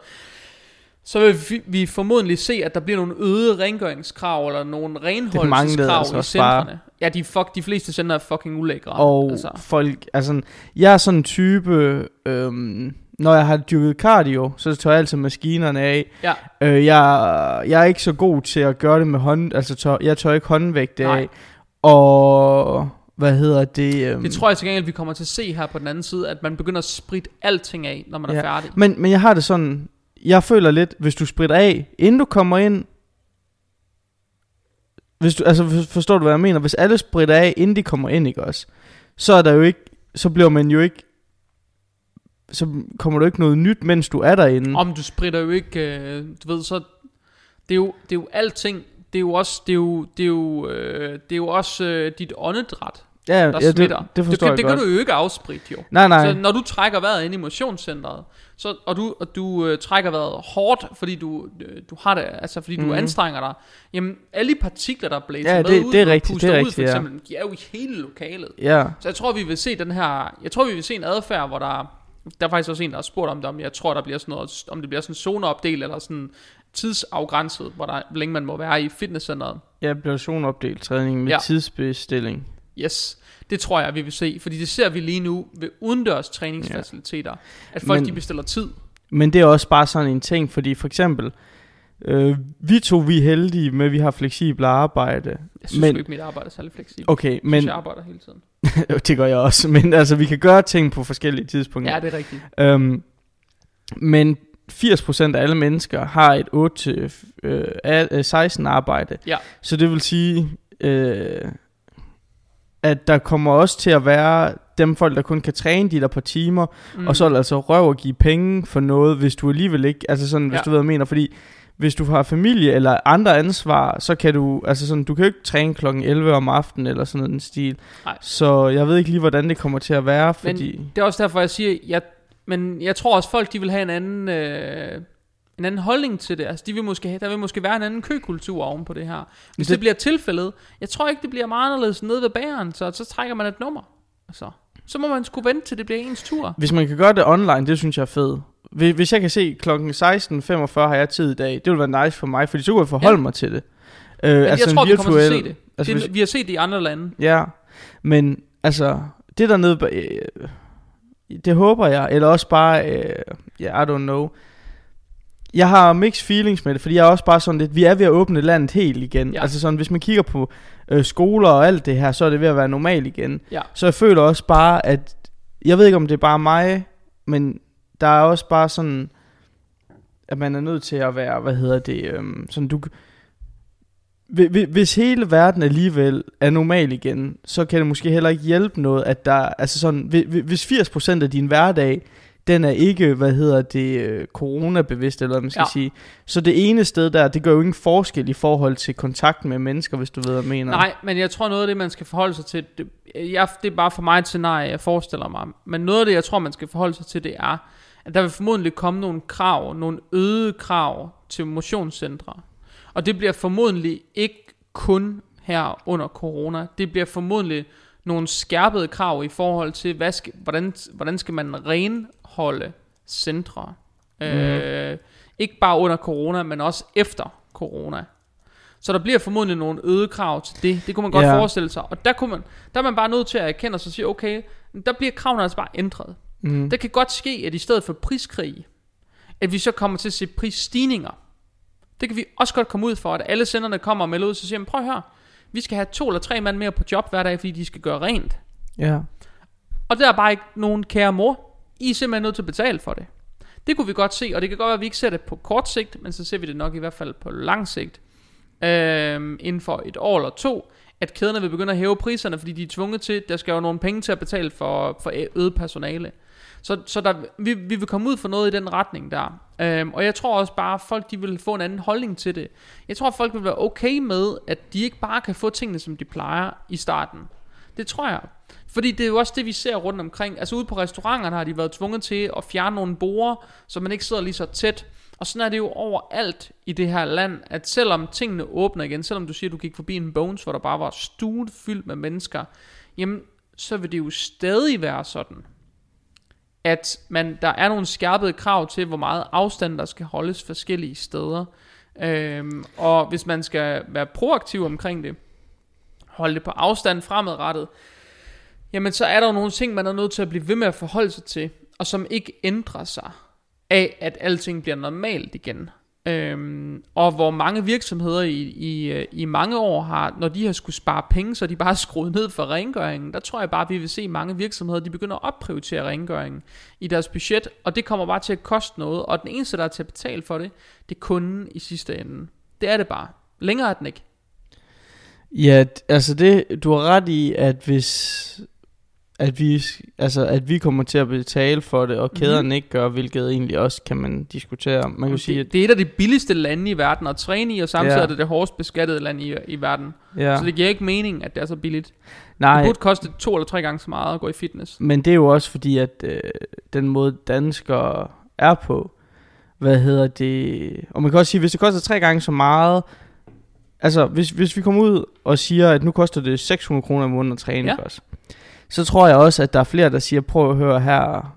så vil vi, vi formodentlig se, at der bliver nogle øgede rengøringskrav, eller nogle renholdelseskrav altså i også bare. centrene. Ja, de, fuck, de fleste center er fucking ulækre. Og altså. folk, altså, jeg er sådan en type, øhm, når jeg har dyrket cardio, så tager jeg altid maskinerne af. Ja, Øh, jeg, jeg er ikke så god til at gøre det med hånd, altså tør, jeg tør ikke håndvægte Nej. af. Og hvad hedder det? Øhm, det tror jeg til gengæld, vi kommer til at se her på den anden side, at man begynder at spritte alting af, når man er Ja. færdig. Men, men jeg har det sådan, jeg føler lidt, hvis du spritter af, inden du kommer ind, hvis du, altså for- forstår du hvad jeg mener, hvis alle spritter af, inden de kommer ind, ikke også, så er der jo ikke, så bliver man jo ikke, så kommer der jo ikke noget nyt, mens du er derinde. Om du spritter jo ikke, øh, du ved, så det er jo, det er jo alting, det er jo også, det er jo, det er jo, øh, det er jo også øh, dit åndedræt, ja, der ja, det, smitter. det forstår kan, jeg det godt. kan du jo ikke afspritte jo. Nej, nej. Så når du trækker vejret ind i motionscenteret, så, og du, og du øh, trækker vejret hårdt, fordi du, øh, du har det, altså fordi du Mhm. anstrenger dig, jamen alle de partikler, der blæser Ja, med det- ud, det er rigtigt, puster det er ud, rigtigt, for ja. eksempel, de er jo i hele lokalet. Ja, Så jeg tror, vi vil se den her, jeg tror, vi vil se en adfærd, hvor der, der er faktisk også en, der har spurgt om det, om jeg tror, der bliver sådan noget, om det bliver sådan en zoneopdel, eller sådan tidsafgrænset, hvor, der, hvor længe man må være i fitnesscenteret. ja, bliver zonopdelt træning med Ja. ja. tidsbestilling. Yes, det tror jeg, vi vil se, fordi det ser vi lige nu ved udendørs træningsfaciliteter, at folk Men- de bestiller tid. Men det er også bare sådan en ting, fordi for eksempel, øh, vi to vi er heldige med, at vi har fleksibelt arbejde. Jeg synes Men- ikke, mit arbejde er særlig fleksibelt. Okay, Men, men jeg arbejder hele tiden. det gør jeg også. Men altså, vi kan gøre ting på forskellige tidspunkter. Ja, det er rigtigt. Øhm, men 80% af alle mennesker har et 8-16 arbejde. Ja. Så det vil sige, øh, at der kommer også til at være dem folk, der kun kan træne de der par timer, mm. og så er det altså røv at give penge for noget, hvis du alligevel ikke, altså sådan, hvis Ja. du ved, hvad jeg mener, fordi hvis du har familie eller andre ansvar, så kan du, altså sådan, du kan jo ikke træne klokken 11 om aftenen eller sådan den stil. Nej. Så jeg ved ikke lige, hvordan det kommer til at være, fordi... Men det er også derfor, jeg siger, jeg, men jeg tror også, folk de vil have en anden, øh, en anden holdning til det. Altså, de vil måske have, der vil måske være en anden køkultur oven på det her. Hvis det, det bliver tilfældet, jeg tror ikke, det bliver meget anderledes nede ved bageren, så, så trækker man et nummer. Altså, så må man sgu vente til det bliver ens tur. Hvis man kan gøre det online, det synes jeg er fedt. Hvis jeg kan se klokken 16.45 har jeg tid i dag, det vil være nice for mig, fordi så kan jeg forholde ja. mig til det. Øh, men altså jeg tror, virtuel, vi kommer til at se det. Altså, det hvis, vi har set det i andre lande. Ja, men altså, det der nede, øh, det håber jeg, eller også bare, øh, yeah, I don't know. Jeg har mixed feelings med det, fordi jeg er også bare sådan lidt, vi er ved at åbne landet helt igen. Ja. Altså sådan, hvis man kigger på øh, skoler og alt det her, så er det ved at være normalt igen. Ja. Så jeg føler også bare, at, jeg ved ikke om det er bare mig, men der er også bare sådan, at man er nødt til at være, hvad hedder det, øhm, sådan du, hvis hele verden alligevel er normal igen, så kan det måske heller ikke hjælpe noget, at der, altså sådan, hvis 80% af din hverdag, den er ikke, hvad hedder det, øh, coronabevidst, eller hvad man skal ja. sige. Så det ene sted der, det gør jo ingen forskel i forhold til kontakt med mennesker, hvis du ved, hvad jeg mener. Nej, men jeg tror noget af det, man skal forholde sig til, det, jeg, det er bare for mig et scenarie, jeg forestiller mig. Men noget af det, jeg tror, man skal forholde sig til, det er, at der vil formodentlig komme nogle krav, nogle øgede krav til motionscentre. Og det bliver formodentlig ikke kun her under corona. Det bliver formodentlig nogle skærpede krav i forhold til, hvad skal, hvordan, hvordan skal man renholde centre. Mm. Øh, ikke bare under corona, men også efter corona. Så der bliver formodentlig nogle øgede krav til det. Det kunne man godt yeah. forestille sig. Og der, kunne man, der er man bare nødt til at erkende sig og sige, okay, der bliver kravene altså bare ændret. Mm. Det kan godt ske, at i stedet for priskrig, at vi så kommer til at se prisstigninger. Det kan vi også godt komme ud for, at alle senderne kommer og melder ud, så siger prøv at høre, vi skal have to eller tre mand mere på job hver dag, fordi de skal gøre rent. Ja. Og der er bare ikke nogen kære mor. I er simpelthen nødt til at betale for det. Det kunne vi godt se, og det kan godt være, at vi ikke ser det på kort sigt, men så ser vi det nok i hvert fald på lang sigt. Øhm, inden for et år eller to, at kæderne vil begynde at hæve priserne, fordi de er tvunget til, der skal jo nogle penge til at betale for, for øget personale. Så, så der, vi, vi vil komme ud for noget i den retning der. Øhm, og jeg tror også bare, at folk de vil få en anden holdning til det. Jeg tror, at folk vil være okay med, at de ikke bare kan få tingene, som de plejer i starten. Det tror jeg. Fordi det er jo også det, vi ser rundt omkring. Altså ude på restauranterne har de været tvunget til at fjerne nogle borer, så man ikke sidder lige så tæt. Og sådan er det jo overalt i det her land, at selvom tingene åbner igen, selvom du siger, at du gik forbi en Bones, hvor der bare var stuet fyldt med mennesker, jamen, så vil det jo stadig være sådan, at man, der er nogle skærpede krav til, hvor meget afstand der skal holdes forskellige steder. Øhm, og hvis man skal være proaktiv omkring det, holde det på afstand fremadrettet, jamen så er der jo nogle ting, man er nødt til at blive ved med at forholde sig til, og som ikke ændrer sig af, at alting bliver normalt igen. Øhm, og hvor mange virksomheder i, i, øh, i mange år har, når de har skulle spare penge, så de bare skruet ned for rengøringen. Der tror jeg bare, at vi vil se mange virksomheder, de begynder at opprioritere rengøringen i deres budget, og det kommer bare til at koste noget, og den eneste, der er til at betale for det, det er kunden i sidste ende. Det er det bare. Længere er den ikke. Ja, altså det, du har ret i, at hvis, at vi, altså, at vi kommer til at betale for det, og mhm. kæderne mm-hmm. ikke gør, hvilket egentlig også kan man diskutere. Man kan det, sige, at det er et af de billigste lande i verden at træne i, og samtidig ja. er det det hårdest beskattede land i, i verden. Ja. Så det giver ikke mening, at det er så billigt. Nej. Det burde koste to eller tre gange så meget at gå i fitness. Men det er jo også fordi, at øh, den måde danskere er på, hvad hedder det, og man kan også sige, hvis det koster tre gange så meget, altså hvis, hvis vi kommer ud og siger, at nu koster det 600 kroner om måneden at træne ja. os, så tror jeg også, at der er flere, der siger, prøv at høre her,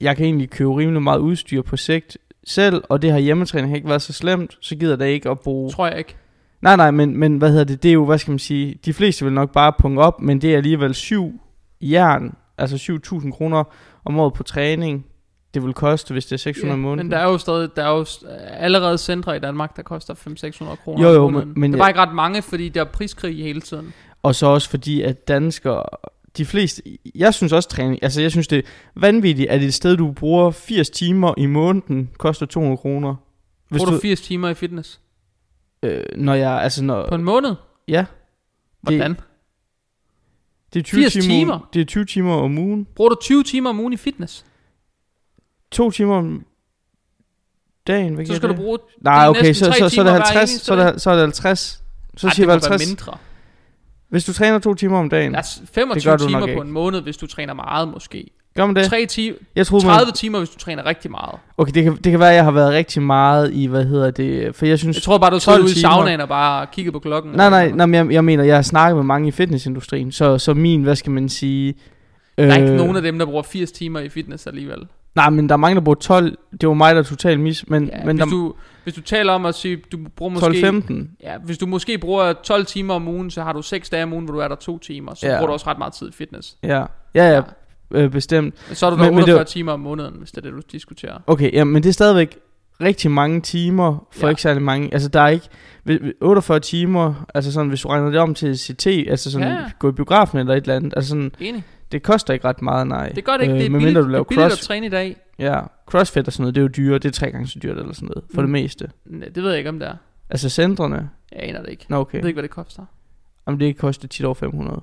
jeg kan egentlig købe rimelig meget udstyr på sigt selv, og det har hjemmetræning ikke været så slemt, så gider det ikke at bruge... Tror jeg ikke. Nej, nej, men, men hvad hedder det, det er jo, hvad skal man sige, de fleste vil nok bare punge op, men det er alligevel syv jern, altså 7.000 kroner om året på træning, det vil koste, hvis det er 600 ja, måneder. Men der er jo stadig, der er jo allerede centre i Danmark, der koster 500-600 kroner. Jo, jo, men, men... Det er bare ikke ret mange, fordi der er priskrig hele tiden. Og så også fordi, at danskere de fleste, jeg synes også træning, altså jeg synes det er vanvittigt, at et sted du bruger 80 timer i måneden, koster 200 kroner. Hvis bruger du 80 timer i fitness? Øh, når jeg, altså når... På en måned? Ja. Hvordan? Det, det er 20 timer, timer? Det er 20 timer om ugen. Bruger du 20 timer om ugen i fitness? To timer om dagen? Hvad Så skal du det? bruge Nej, okay, så, så, så, er det timer hver 50, eneste så, er det, så er det 50. Så Ej, siger det må være 50. mindre. Hvis du træner to timer om dagen, Altså Det 25 gør du timer på ikke. en måned, hvis du træner meget måske. gør man det? 3 ti- Jeg troede, man, 30 timer, hvis du træner rigtig meget. Okay, det kan, det kan være, at jeg har været rigtig meget i, hvad hedder det, for jeg synes... Jeg tror bare, du sidder 12 ude i saunaen og bare kigger på klokken. Nej, nej, nej, men jeg, jeg mener, jeg har snakket med mange i fitnessindustrien, så, så min, hvad skal man sige... Der er øh, ikke nogen af dem, der bruger 80 timer i fitness alligevel. Nej, men der er mange, der bruger 12. Det var mig, der totalt mis... Men, Ja, men hvis, der, du, hvis du taler om at sige, du bruger måske... 12-15. Ja, hvis du måske bruger 12 timer om ugen, så har du 6 dage om ugen, hvor du er der 2 timer. Så Ja. bruger du også ret meget tid i fitness. Ja, ja, ja, øh, bestemt. Så er du der men det 48 var- timer om måneden, hvis det er det, du diskuterer. Okay, ja, men det er stadigvæk rigtig mange timer for Ja. ikke særlig mange. Altså, der er ikke... ved- ved 48 timer, altså sådan, hvis du regner det om til CT, altså sådan, Ja. gå i biografen eller et eller andet, altså sådan, Enig. Det koster ikke ret meget, nej. Det gør det ikke. det er medmindre billigt, du det laver er billigt at træne i dag. ja, crossfit og sådan noget, det er jo dyre, det er tre gange så dyrt eller sådan noget, for Mm. det meste. Nej, det ved jeg ikke, om det er. Altså centrene, Jeg aner det ikke. nå Jeg okay, ved ikke, hvad det koster. om det koster tit over 500.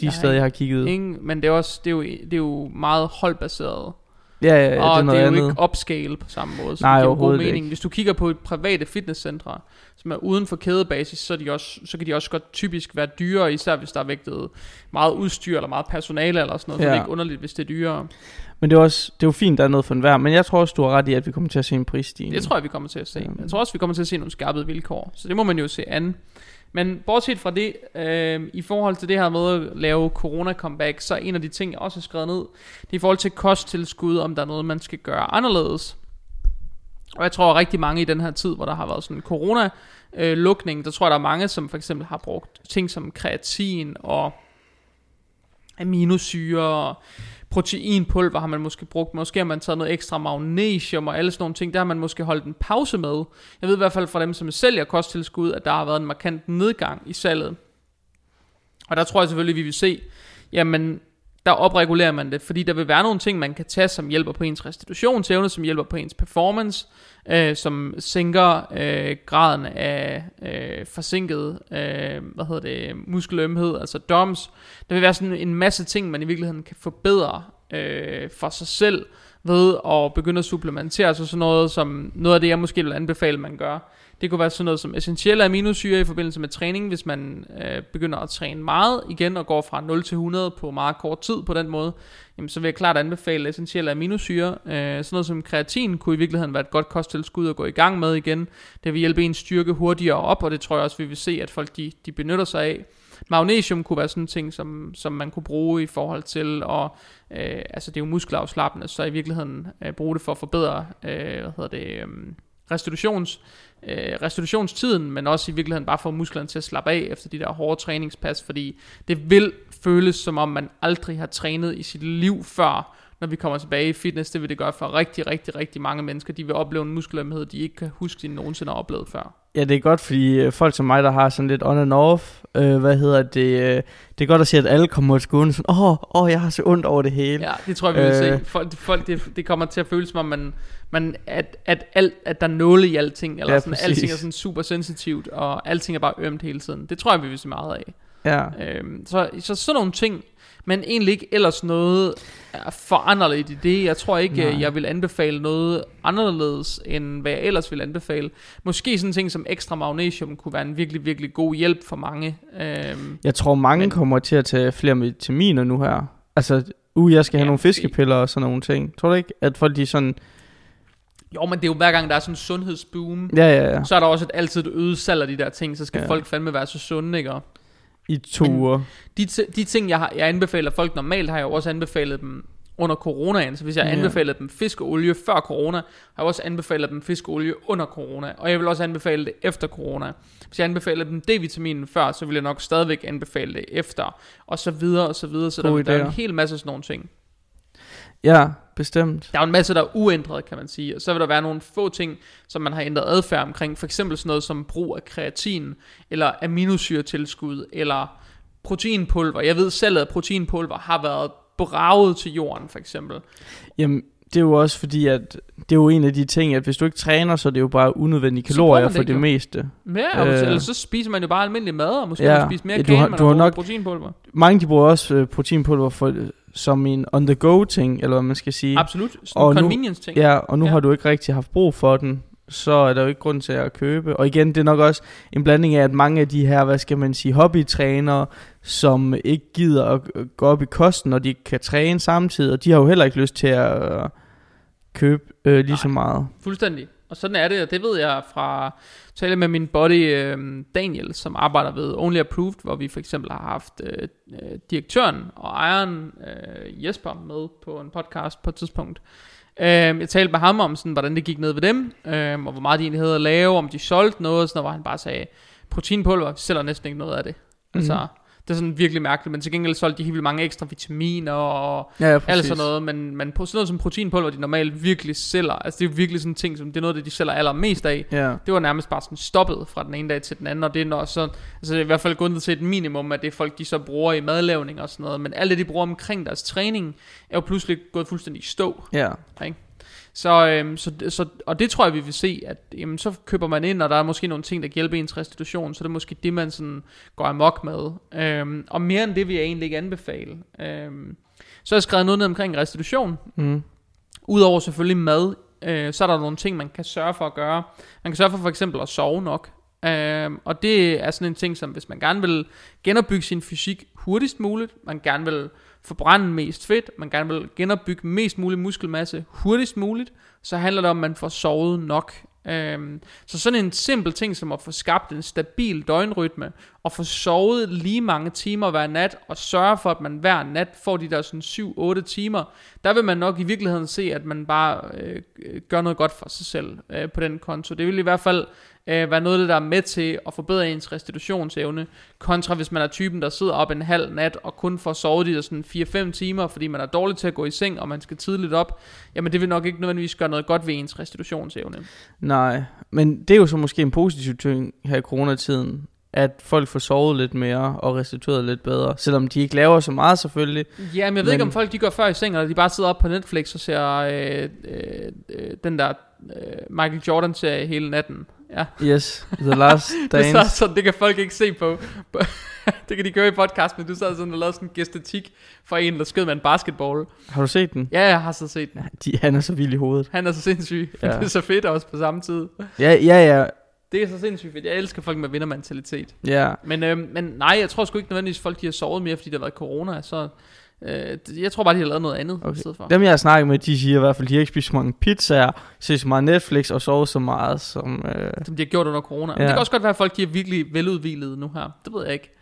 De Jeg steder, jeg har kigget. Ingen, men det er, også, det, er jo, det er jo meget holdbaseret. Ja, ja, ja, og det er noget det er jo andet. ikke upscale på samme måde. Så Nej, det giver god mening. ikke. Hvis du kigger på et private fitnesscentre, som er uden for kædebasis, så, er de også, så kan de også godt typisk være dyrere, især hvis der er vægtet meget udstyr eller meget personale eller sådan noget. Så Ja. det er ikke underligt, hvis det er dyrere. Men det er, også, det er jo fint, der er noget for enhver, men jeg tror også, du har ret i, at vi kommer til at se en prisstigning. Det tror jeg, vi kommer til at se. Ja. Jeg tror også, vi kommer til at se nogle skærpede vilkår. Så det må man jo se an. Men bortset fra det, øh, i forhold til det her med at lave corona-comeback, så er en af de ting, jeg også har skrevet ned, det er i forhold til kosttilskud, om der er noget, man skal gøre anderledes. Og jeg tror at rigtig mange i den her tid, hvor der har været sådan en corona-lukning, der tror jeg, der er mange, som for eksempel har brugt ting som kreatin og aminosyre og proteinpulver har man måske brugt. Måske har man taget noget ekstra magnesium og alle sådan nogle ting. Der har man måske holdt en pause med. Jeg ved i hvert fald fra dem, som sælger kosttilskud, at der har været en markant nedgang i salget. Og der tror jeg selvfølgelig, vi vil se, jamen der opregulerer man det, fordi der vil være nogle ting, man kan tage, som hjælper på ens restitutionsevne, som hjælper på ens performance, øh, som sænker øh, graden af øh, forsinket, øh, hvad hedder det, muskelømhed, altså DOMS. Der vil være sådan en masse ting, man i virkeligheden kan forbedre øh, for sig selv, ved at begynde at supplementere, så sådan noget som, noget af det jeg måske vil anbefale, man gør, det kunne være sådan noget som essentielle aminosyre i forbindelse med træning, hvis man øh, begynder at træne meget igen og går fra 0 til 100 på meget kort tid på den måde, jamen, så vil jeg klart anbefale essentielle aminosyre. Øh, sådan noget som kreatin kunne i virkeligheden være et godt kosttilskud at gå i gang med igen. Det vil hjælpe en styrke hurtigere op, og det tror jeg også, vi vil se, at folk de, de benytter sig af. Magnesium kunne være sådan en ting, som, som man kunne bruge i forhold til, og øh, altså det er jo muskelafslappende, så i virkeligheden øh, bruge det for at forbedre, øh, hvad hedder det, øh, restitutions, øh, restitutionstiden, men også i virkeligheden bare få musklerne til at slappe af efter de der hårde træningspas, fordi det vil føles som om man aldrig har trænet i sit liv før, når vi kommer tilbage i fitness. Det vil det gøre for rigtig, rigtig, rigtig mange mennesker. De vil opleve en muskelømhed, de ikke kan huske, de nogensinde har oplevet før. Ja, det er godt, fordi øh, folk som mig, der har sådan lidt on and off, øh, hvad hedder det, øh, det er godt at se, at alle kommer til skåne sådan, åh, oh, oh, jeg har så ondt over det hele. Ja, det tror jeg, vi vil Øh. se. Folk, folk det, det kommer til at føles som om, man, man, at, at, alt, at der er nåle i alting, eller Ja, sådan, præcis. alting er sådan super sensitivt, og alting er bare ømt hele tiden. Det tror jeg, vi vil se meget af. ja. Øhm, så, så sådan nogle ting, men egentlig ikke ellers noget er foranderligt i det. Jeg tror ikke, Nej. Jeg vil anbefale noget anderledes, end hvad jeg ellers vil anbefale. Måske sådan en ting som ekstra magnesium kunne være en virkelig, virkelig god hjælp for mange. Øhm, Jeg tror, mange Men- kommer til at tage flere vitaminer nu her. Altså, uh, jeg skal have Ja, nogle fiskepiller og sådan nogle ting. Tror du ikke, at folk de sådan, jo, men det er jo hver gang, der er sådan en sundhedsboom, ja, ja, ja, så er der også et, altid et øget salg af de der ting, så skal Ja. folk fandme være så sunde, ikke? I uger. De, de ting, jeg, har, jeg anbefaler folk normalt, har jeg jo også anbefalet dem under coronaen. Så hvis jeg anbefalede dem fiskeolie før corona, har jeg også anbefalet dem fiskeolie under corona. Og jeg vil også anbefale det efter corona. Hvis jeg anbefalede dem D-vitaminen før, så vil jeg nok stadigvæk anbefale det efter. Og så videre og så videre. Så der, der er en hel masse sådan nogle ting. Ja, bestemt. Der er jo en masse, der er uændret, kan man sige. Og så vil der være nogle få ting, som man har ændret adfærd omkring. For eksempel sådan noget som brug af kreatin, eller aminosyretilskud, eller proteinpulver. Jeg ved selv, at proteinpulver har været braget til jorden, for eksempel. Jamen, det er jo også fordi, at det er jo en af de ting, at hvis du ikke træner, så er det jo bare unødvendige kalorier det for det jo. meste. Ja, Øh. eller så spiser man jo bare almindelig mad, og måske Ja. man spiser mere Ja, du har- du har nok- proteinpulver. Mange de bruger også øh, proteinpulver for, som en on-the-go ting, eller hvad man skal sige. Absolut. Sådan Og en convenience ting. Ja, og nu Ja. har du ikke rigtig haft brug for den. så er der jo ikke grund til at købe. Og igen, det er nok også en blanding af, at mange af de her, hvad skal man sige, hobbytrænere, som ikke gider at gå op i kosten, og de kan træne samtidig, og de har jo heller ikke lyst til at øh, købe øh, lige Nej, så meget. fuldstændig. Og sådan er det, og det ved jeg fra tale med min buddy øh, Daniel, som arbejder ved Only Approved, hvor vi for eksempel har haft øh, øh, direktøren og ejeren øh, Jesper med på en podcast på et tidspunkt. Øh, jeg talte med ham om, sådan, hvordan det gik ned ved dem, øh, og hvor meget de egentlig havde at lave, om de solgte noget, sådan noget, hvor han bare sagde, proteinpulver, vi sælger næsten ikke noget af det. Mm-hmm. Altså, det er sådan virkelig mærkeligt, men til gengæld solgte de helt vildt mange ekstra vitaminer og ja, ja, alt sådan noget, men, men på sådan noget som proteinpulver, de normalt virkelig sælger, altså det er virkelig sådan en ting, som det er noget, det de sælger allermest af, ja. det var nærmest bare sådan stoppet fra den ene dag til den anden, og det er når så, altså i hvert fald gået ned til et minimum, at det folk, de så bruger i madlavning og sådan noget, men alt det, de bruger omkring deres træning, er jo pludselig gået fuldstændig i stå. Ja. Ikke? Så, øhm, så, så, og det tror jeg, vi vil se, at jamen, så køber man ind, og der er måske nogle ting, der kan hjælpe ens restitution, så det er måske det, man sådan går amok med. Øhm, og mere end det vil jeg egentlig ikke anbefale. Øhm, så har jeg skrevet noget ned omkring restitution. Mm. Udover selvfølgelig mad, øh, så er der nogle ting, man kan sørge for at gøre. Man kan sørge for for eksempel at sove nok. Øhm, og det er sådan en ting, som hvis man gerne vil genopbygge sin fysik hurtigst muligt, man gerne vil forbrænde mest fedt, man gerne vil genopbygge mest mulig muskelmasse hurtigst muligt, så handler det om, at man får sovet nok. Øhm, så sådan en simpel ting som at få skabt en stabil døgnrytme, og få sovet lige mange timer hver nat, og sørge for, at man hver nat får de der sådan 7-8 timer, der vil man nok i virkeligheden se, at man bare øh, gør noget godt for sig selv øh, på den konto. Det vil i hvert fald øh, være noget, der er med til at forbedre ens restitutionsevne, kontra hvis man er typen, der sidder op en halv nat og kun får sovet de der sådan 4-5 timer, fordi man er dårlig til at gå i seng, og man skal tidligt op, jamen det vil nok ikke nødvendigvis gøre noget godt ved ens restitutionsevne. Nej, men det er jo så måske en positiv ting her i coronatiden, at folk får sovet lidt mere og restitueret lidt bedre, selvom de ikke laver så meget selvfølgelig. Ja, men jeg ved men... ikke om folk de går før i seng, eller de bare sidder op på Netflix og ser øh, øh, øh, den der øh, Michael Jordan serie hele natten. Ja. Yes, The Last Dance. det, så, det kan folk ikke se på. det kan de gøre i podcast, men du sad sådan og lavede sådan en gestetik for en, der skød med en basketball. Har du set den? Ja, jeg har så set den. De, han er så vild i hovedet. Han er så sindssyg. Ja. det er så fedt også på samme tid. Ja, ja, ja. Det er så sindssygt fedt. Jeg elsker folk med vindermentalitet. Ja. Men, øh, men nej, jeg tror sgu ikke nødvendigvis, folk de har sovet mere, fordi der har været corona. Så øh, jeg tror bare, de har lavet noget andet okay. i stedet for. Dem jeg har snakket med, de siger i hvert fald, de har ikke spist så mange pizzaer, set så meget Netflix og sovet så meget, som... Øh... Som de har gjort under corona. Ja. Men det kan også godt være, at folk de er virkelig veludvilede nu her. Det ved jeg ikke.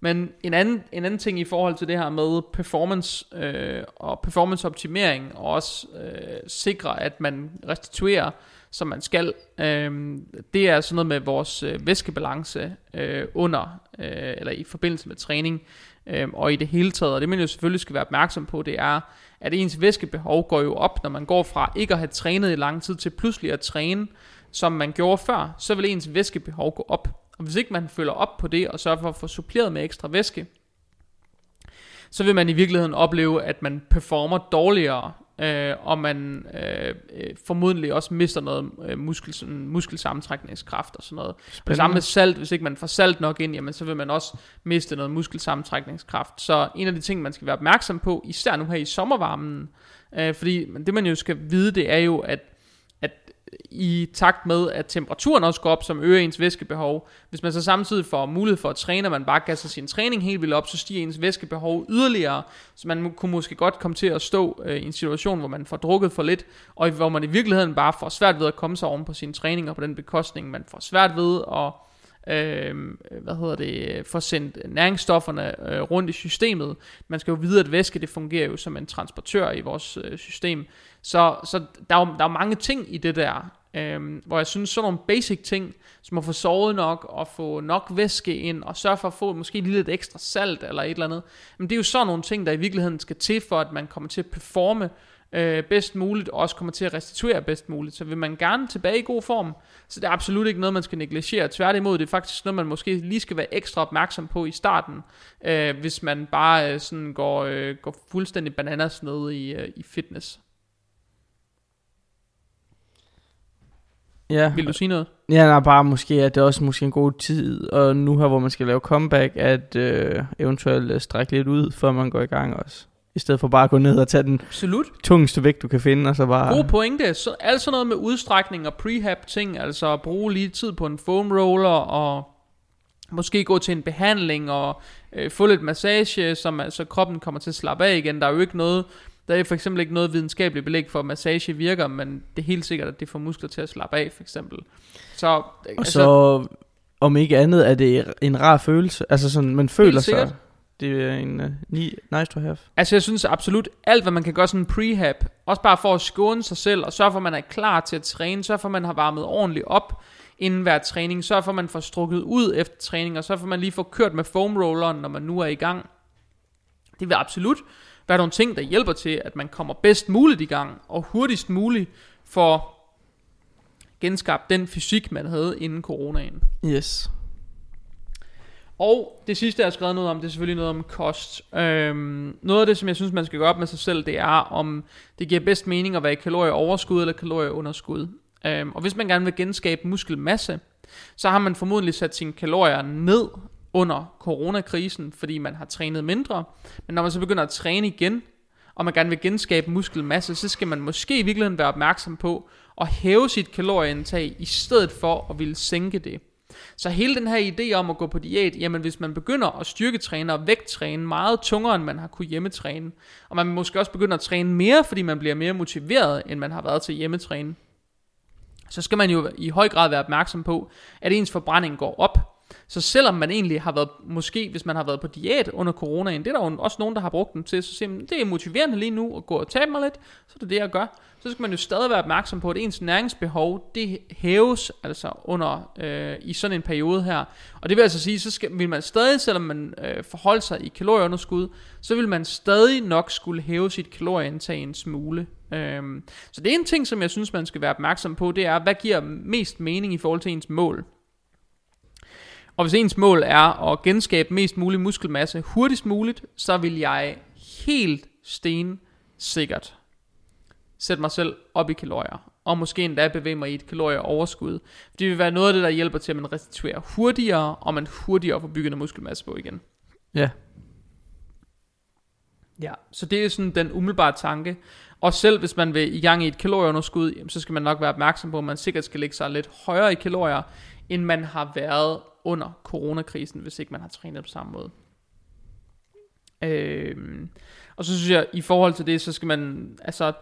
Men en anden, en anden ting i forhold til det her med performance øh, og performance optimering, og også øh, sikre, at man restituerer som man skal. Øhm, det er sådan noget med vores øh, væskebalance øh, under, øh, eller i forbindelse med træning, øh, og i det hele taget. Og det man jo selvfølgelig skal være opmærksom på, det er, at ens væskebehov går jo op, når man går fra ikke at have trænet i lang tid, til pludselig at træne, som man gjorde før, så vil ens væskebehov gå op. Og hvis ikke man følger op på det, og sørger for at få suppleret med ekstra væske, så vil man i virkeligheden opleve, at man performer dårligere øh, og man øh, øh, formodentlig også mister noget øh, muskel, sådan, muskelsammentrækningskraft og sådan noget. Spændende. Og samme med salt, hvis ikke man får salt nok ind, jamen, så vil man også miste noget muskelsammentrækningskraft. Så en af de ting, man skal være opmærksom på, især nu her i sommervarmen, øh, fordi det man jo skal vide, det er jo, at i takt med, at temperaturen også går op, som øger ens væskebehov. Hvis man så samtidig får mulighed for at træne, og man bare gasser sin træning helt vildt op, så stiger ens væskebehov yderligere, så man kunne måske godt komme til at stå øh, i en situation, hvor man får drukket for lidt, og hvor man i virkeligheden bare får svært ved at komme sig oven på sine træninger på den bekostning. Man får svært ved at øh, hvad hedder det, få sendt næringsstofferne øh, rundt i systemet. Man skal jo vide, at væske det fungerer jo som en transportør i vores øh, system. Så, så der, er jo, der er mange ting i det der, øhm, hvor jeg synes sådan nogle basic ting, som at få sovet nok, og få nok væske ind, og sørge for at få måske lige lidt ekstra salt eller et eller andet. Men det er jo sådan nogle ting, der i virkeligheden skal til for, at man kommer til at performe øh, bedst muligt, og også kommer til at restituere bedst muligt. Så vil man gerne tilbage i god form, så det er absolut ikke noget, man skal negligere. Tværtimod, det er faktisk noget, man måske lige skal være ekstra opmærksom på i starten, øh, hvis man bare øh, sådan går, øh, går fuldstændig bananas ned i, øh, i fitness. Ja. Vil du sige noget? Ja, nej, bare måske, at det er også måske en god tid, og nu her, hvor man skal lave comeback, at øh, eventuelt strække lidt ud, før man går i gang også. I stedet for bare at gå ned og tage den Absolut. tungeste vægt, du kan finde, og så bare... God pointe. Så, alt sådan noget med udstrækning og prehab ting, altså bruge lige tid på en foam roller, og måske gå til en behandling, og øh, få lidt massage, så, man, så kroppen kommer til at slappe af igen. Der er jo ikke noget, der er for eksempel ikke noget videnskabeligt belæg for, at massage virker, men det er helt sikkert, at det får muskler til at slappe af, for eksempel. Så, og altså, så om ikke andet er det en rar følelse. Altså sådan, man føler sig... Det er en uh, nice to have. Altså jeg synes absolut, alt hvad man kan gøre sådan en prehab, også bare for at skåne sig selv, og sørge for, at man er klar til at træne, sørge for, at man har varmet ordentligt op inden hver træning, sørge for, at man får strukket ud efter træning, og for, at man lige får kørt med foam rolleren, når man nu er i gang. Det vil absolut være nogle ting, der hjælper til, at man kommer bedst muligt i gang, og hurtigst muligt for genskabt den fysik, man havde inden coronaen. Yes. Og det sidste, jeg har skrevet noget om, det er selvfølgelig noget om kost. Øhm, noget af det, som jeg synes, man skal gøre op med sig selv, det er, om det giver bedst mening at være i kalorieoverskud eller kalorieunderskud. Øhm, og hvis man gerne vil genskabe muskelmasse, så har man formodentlig sat sine kalorier ned under coronakrisen, fordi man har trænet mindre. Men når man så begynder at træne igen, og man gerne vil genskabe muskelmasse, så skal man måske i virkeligheden være opmærksom på at hæve sit kalorieindtag, i stedet for at ville sænke det. Så hele den her idé om at gå på diæt, jamen hvis man begynder at styrketræne og vægttræne meget tungere, end man har kunne hjemmetræne, og man måske også begynder at træne mere, fordi man bliver mere motiveret, end man har været til hjemmetræne, så skal man jo i høj grad være opmærksom på, at ens forbrænding går op. Så selvom man egentlig har været, måske hvis man har været på diæt under coronaen, det er der jo også nogen, der har brugt den til, så siger man, det er motiverende lige nu at gå og tabe mig lidt, så det er det det, jeg gør så skal man jo stadig være opmærksom på, at ens næringsbehov, det hæves altså under øh, i sådan en periode her. Og det vil altså sige, så skal, vil man stadig, selvom man øh, forholder sig i kalorieunderskud, så vil man stadig nok skulle hæve sit kalorieindtag en smule. Øhm, så det er en ting, som jeg synes, man skal være opmærksom på, det er, hvad giver mest mening i forhold til ens mål. Og hvis ens mål er at genskabe mest mulig muskelmasse hurtigst muligt, så vil jeg helt sten sikkert sætte mig selv op i kalorier, og måske endda bevæge mig i et kalorieoverskud. Det vil være noget af det, der hjælper til, at man restituerer hurtigere, og man hurtigere får bygget muskelmasse på igen. Ja. Ja, så det er sådan den umiddelbare tanke. Og selv hvis man vil i gang i et kalorieunderskud, så skal man nok være opmærksom på, at man sikkert skal lægge sig lidt højere i kalorier, end man har været under coronakrisen, hvis ikke man har trænet på samme måde. Øhm, og så synes jeg, i forhold til det, så skal man, altså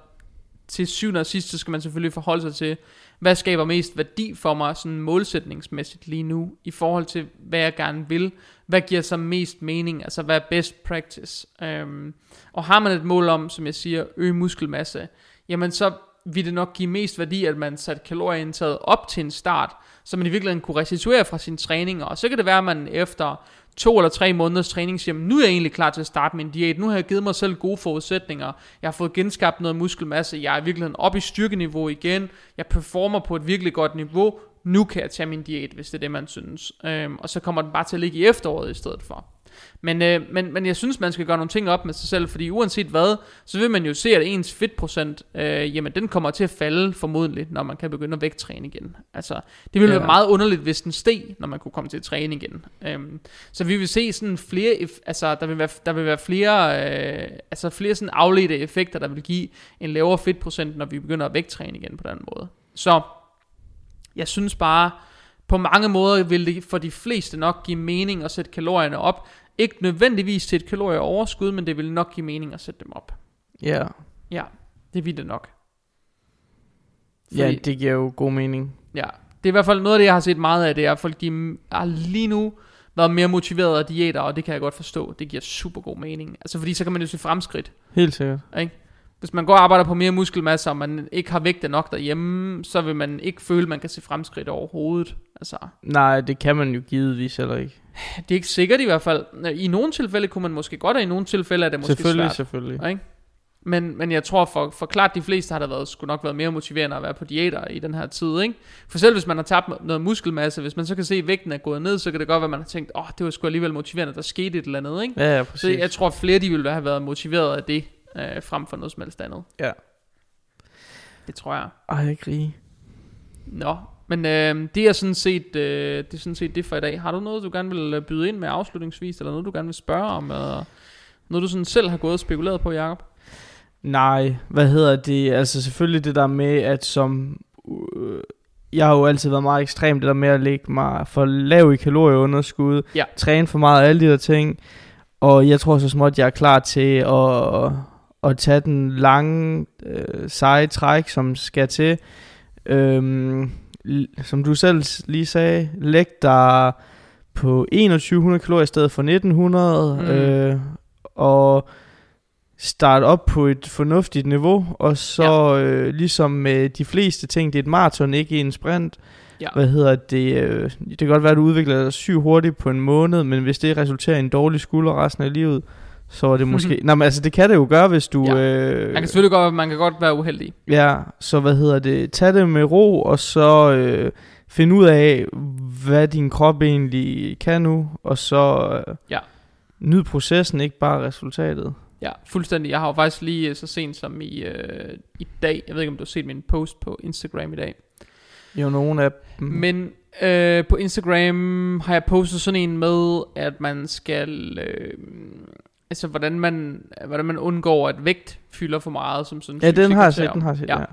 til syvende og sidst, så skal man selvfølgelig forholde sig til, hvad skaber mest værdi for mig, sådan målsætningsmæssigt lige nu, i forhold til, hvad jeg gerne vil, hvad giver så mest mening, altså hvad er best practice. Øhm, og har man et mål om, som jeg siger, øge muskelmasse, jamen så ville det nok give mest værdi, at man satte kalorieindtaget op til en start, så man i virkeligheden kunne restituere fra sine træninger, og så kan det være, at man efter to eller tre måneders træning siger, nu er jeg egentlig klar til at starte min diæt, nu har jeg givet mig selv gode forudsætninger, jeg har fået genskabt noget muskelmasse, jeg er i virkeligheden oppe i styrkeniveau igen, jeg performer på et virkelig godt niveau, nu kan jeg tage min diæt, hvis det er det, man synes. Øhm, og så kommer den bare til at ligge i efteråret i stedet for. Men, øh, men, men jeg synes, man skal gøre nogle ting op med sig selv, fordi uanset hvad, så vil man jo se, at ens fedtprocent, øh, jamen den kommer til at falde formodentlig, når man kan begynde at vægttræne igen. Altså, det ville ja. være meget underligt, hvis den steg, når man kunne komme til at træne igen. Øhm, så vi vil se sådan flere, altså der vil være, der vil være flere, øh, altså flere sådan afledte effekter, der vil give en lavere fedtprocent, når vi begynder at vægttræne igen på den måde. Så, jeg synes bare, på mange måder vil det for de fleste nok give mening at sætte kalorierne op, ikke nødvendigvis til et kalorieoverskud, men det vil nok give mening at sætte dem op. Ja. Yeah. Ja, det vil det nok. Fordi, ja, det giver jo god mening. Ja, det er i hvert fald noget af det, jeg har set meget af, det er, at folk de har lige nu været mere motiveret af diæter, og det kan jeg godt forstå. Det giver super god mening. Altså fordi så kan man jo se fremskridt. Helt sikkert. Ikke? Hvis man går og arbejder på mere muskelmasse, og man ikke har vægtet nok derhjemme, så vil man ikke føle, at man kan se fremskridt overhovedet. Altså. Nej, det kan man jo givetvis heller ikke. Det er ikke sikkert i hvert fald. I nogle tilfælde kunne man måske godt, og i nogle tilfælde er det måske selvfølgelig, svært. Selvfølgelig, selvfølgelig. Men, men jeg tror for, for klart de fleste har der været, skulle nok været mere motiverende at være på diæter i den her tid. Ikke? For selv hvis man har tabt noget muskelmasse, hvis man så kan se, at vægten er gået ned, så kan det godt være, at man har tænkt, åh, oh, det var sgu alligevel motiverende, at der skete et eller andet. Ikke? Ja, ja, præcis. Så jeg tror, at flere de ville have været motiveret af det, øh, frem for noget som helst andet. Ja. Det tror jeg. Ej, jeg ikke Nå, men øh, det er sådan set øh, det er sådan set det for i dag. Har du noget du gerne vil øh, byde ind med afslutningsvis eller noget du gerne vil spørge om eller Noget du sådan selv har gået og spekuleret på, Jacob? Nej, hvad hedder det? Altså selvfølgelig det der med, at som... Øh, jeg har jo altid været meget ekstrem, det der med at lægge mig for lav i kalorieunderskud, Ja. træne for meget, alle de der ting. Og jeg tror så småt, jeg er klar til at, at tage den lange, øh, seje træk, som skal til. Øhm, som du selv lige sagde, læg dig på 2100 kalorier i stedet for 1900. Mm. Øh, og starte op på et fornuftigt niveau, og så ja. øh, ligesom med de fleste ting, det er et maraton, ikke en sprint. Ja. Hvad hedder det? Øh, det kan godt være, at du udvikler dig syv hurtigt på en måned, men hvis det resulterer i en dårlig skulder resten af livet, så er det måske... Nej, men altså det kan det jo gøre, hvis du... Ja. Øh, Man kan selvfølgelig godt, man kan godt være uheldig. Ja, så hvad hedder det? Tag det med ro, og så øh, find ud af, hvad din krop egentlig kan nu, og så øh, Ja. nyd processen, ikke bare resultatet. Ja, fuldstændig. Jeg har jo faktisk lige øh, så sent som i, øh, i dag, jeg ved ikke om du har set min post på Instagram i dag, Jo, nogle af dem. men øh, på Instagram har jeg postet sådan en med, at man skal, øh, altså hvordan man, hvordan man undgår, at vægt fylder for meget, som sådan ja, den har jeg set, den har jeg set, Ja. ja.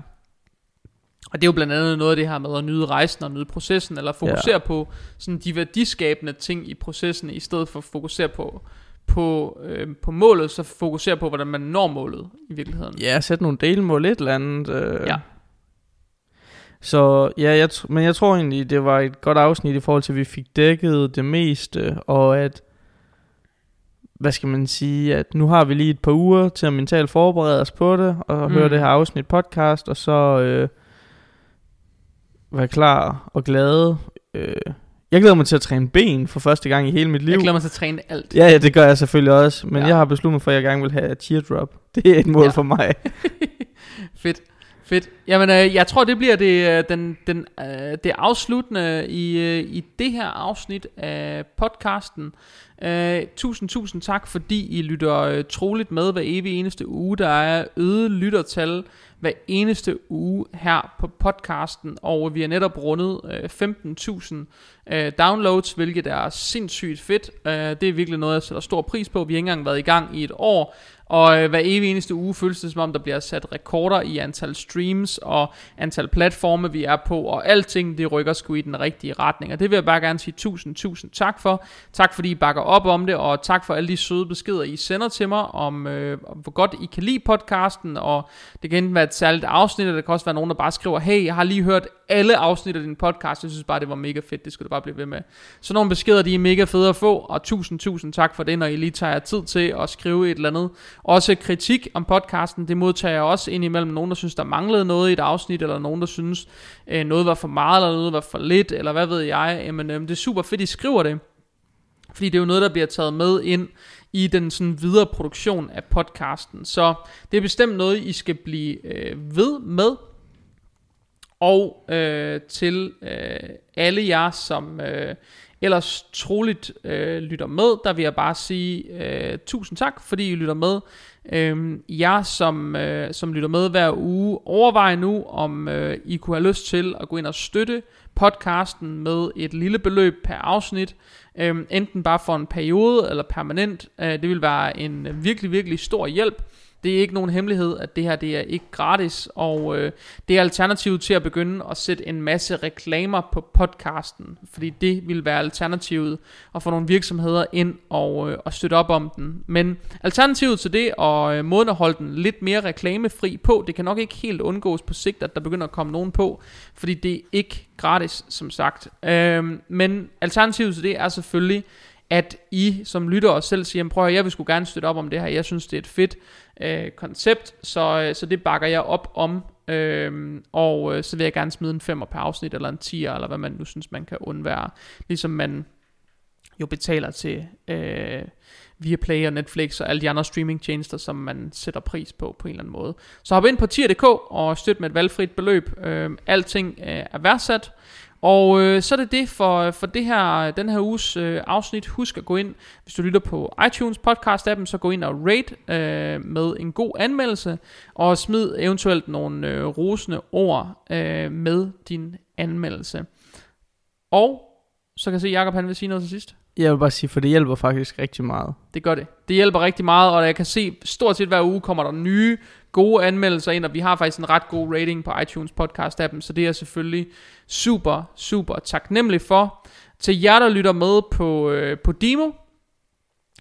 Og det er jo blandt andet noget af det her med at nyde rejsen og nyde processen, eller fokusere ja. på sådan de værdiskabende ting i processen, i stedet for at fokusere på, på, øh, på målet, så fokusere på, hvordan man når målet i virkeligheden. Ja, sæt nogle delmål, et eller andet. Øh. Ja. Så ja, jeg men jeg tror egentlig, det var et godt afsnit i forhold til, at vi fik dækket det meste, og at, hvad skal man sige, at nu har vi lige et par uger til at mentalt forberede os på det, og mm. høre det her afsnit podcast, og så øh, være klar og glade. Øh, jeg glæder mig til at træne ben for første gang i hele mit liv. Jeg glæder mig til at træne alt. Ja, ja, det gør jeg selvfølgelig også, men Ja. jeg har besluttet mig for, at jeg gerne vil have teardrop. Det er et mål ja. for mig. Fedt. Fedt. Jamen, øh, jeg tror, det bliver det, øh, den, den, øh, det afsluttende i, øh, i det her afsnit af podcasten. Øh, tusind, tusind tak, fordi I lytter øh, troligt med hver evig eneste uge. Der er øget lyttertal hver eneste uge her på podcasten, og vi har netop rundet øh, 15.000 øh, downloads, hvilket er sindssygt fedt. Øh, det er virkelig noget, jeg sætter stor pris på. Vi har ikke engang været i gang i et år, og øh, hver evig eneste uge føles det som om, der bliver sat rekorder i antal streams og antal platforme, vi er på, og alting det rykker sgu i den rigtige retning. Og det vil jeg bare gerne sige tusind, tusind tak for. Tak fordi I bakker op om det, og tak for alle de søde beskeder, I sender til mig, om, øh, om hvor godt I kan lide podcasten, og det kan enten være et særligt afsnit, eller det kan også være nogen, der bare skriver, hey, jeg har lige hørt alle afsnit af din podcast, jeg synes bare, det var mega fedt, det skulle du bare blive ved med. Så nogle beskeder, de er mega fede at få, og tusind, tusind tak for det, når I lige tager jer tid til at skrive et eller andet. Også kritik om podcasten, det modtager jeg også ind imellem nogen, der synes, der manglede noget i et afsnit, eller nogen, der synes, øh, noget var for meget, eller noget var for lidt, eller hvad ved jeg. Jamen, øh, det er super fedt, I skriver det. Fordi det er jo noget, der bliver taget med ind i den sådan videre produktion af podcasten. Så det er bestemt noget, I skal blive øh, ved med. Og øh, til øh, alle jer, som øh, ellers troligt øh, lytter med, der vil jeg bare sige øh, tusind tak, fordi I lytter med. Øh, jer, som, øh, som lytter med hver uge, overvej nu, om øh, I kunne have lyst til at gå ind og støtte podcasten med et lille beløb per afsnit. Øh, enten bare for en periode eller permanent. Øh, det vil være en virkelig, virkelig stor hjælp. Det er ikke nogen hemmelighed, at det her det er ikke gratis, og øh, det er alternativet til at begynde at sætte en masse reklamer på podcasten, fordi det vil være alternativet at få nogle virksomheder ind og, øh, og støtte op om den. Men alternativet til det, og øh, måden at holde den lidt mere reklamefri på, det kan nok ikke helt undgås på sigt, at der begynder at komme nogen på, fordi det er ikke gratis, som sagt. Øh, men alternativet til det er selvfølgelig, at I som lytter og selv siger, prøv at jeg vil sgu gerne støtte op om det her, jeg synes det er et fedt øh, koncept, så, øh, så det bakker jeg op om, øh, og øh, så vil jeg gerne smide en femmer per afsnit, eller en 10'er, eller hvad man nu synes, man kan undvære, ligesom man jo betaler til øh, via Play og Netflix og alle de andre streamingtjenester, som man sætter pris på på en eller anden måde. Så hop ind på tier.dk og støt med et valgfrit beløb. Øh, alting øh, er værdsat. Og øh, så er det det for, for det her, den her uges øh, afsnit. Husk at gå ind, hvis du lytter på iTunes podcast appen, så gå ind og rate øh, med en god anmeldelse, og smid eventuelt nogle øh, rosende ord øh, med din anmeldelse. Og så kan jeg se, at Jacob han vil sige noget til sidst. Jeg vil bare sige, for det hjælper faktisk rigtig meget. Det gør det. Det hjælper rigtig meget, og jeg kan se, stort set hver uge kommer der nye gode anmeldelser ind, og vi har faktisk en ret god rating på iTunes podcast appen, så det er selvfølgelig super, super taknemmelig for. Til jer, der lytter med på, øh, på Demo,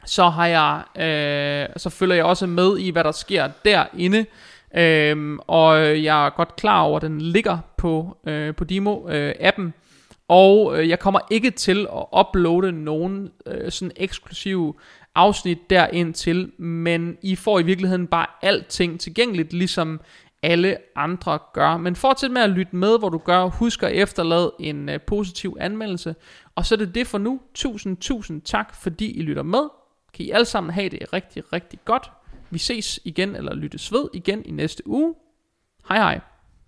så har jeg, øh, så følger jeg også med i, hvad der sker derinde. Øhm, og jeg er godt klar over, at den ligger på, øh, på Demo-appen. Øh, og øh, jeg kommer ikke til at uploade nogen øh, sådan eksklusive afsnit derind til, men I får i virkeligheden bare alting tilgængeligt, ligesom alle andre gør. Men fortsæt med at lytte med, hvor du gør. Husk at efterlade en øh, positiv anmeldelse. Og så er det det for nu. Tusind, tusind tak, fordi I lytter med. Kan I alle sammen have det rigtig, rigtig godt. Vi ses igen, eller lyttes ved igen i næste uge. Hej hej.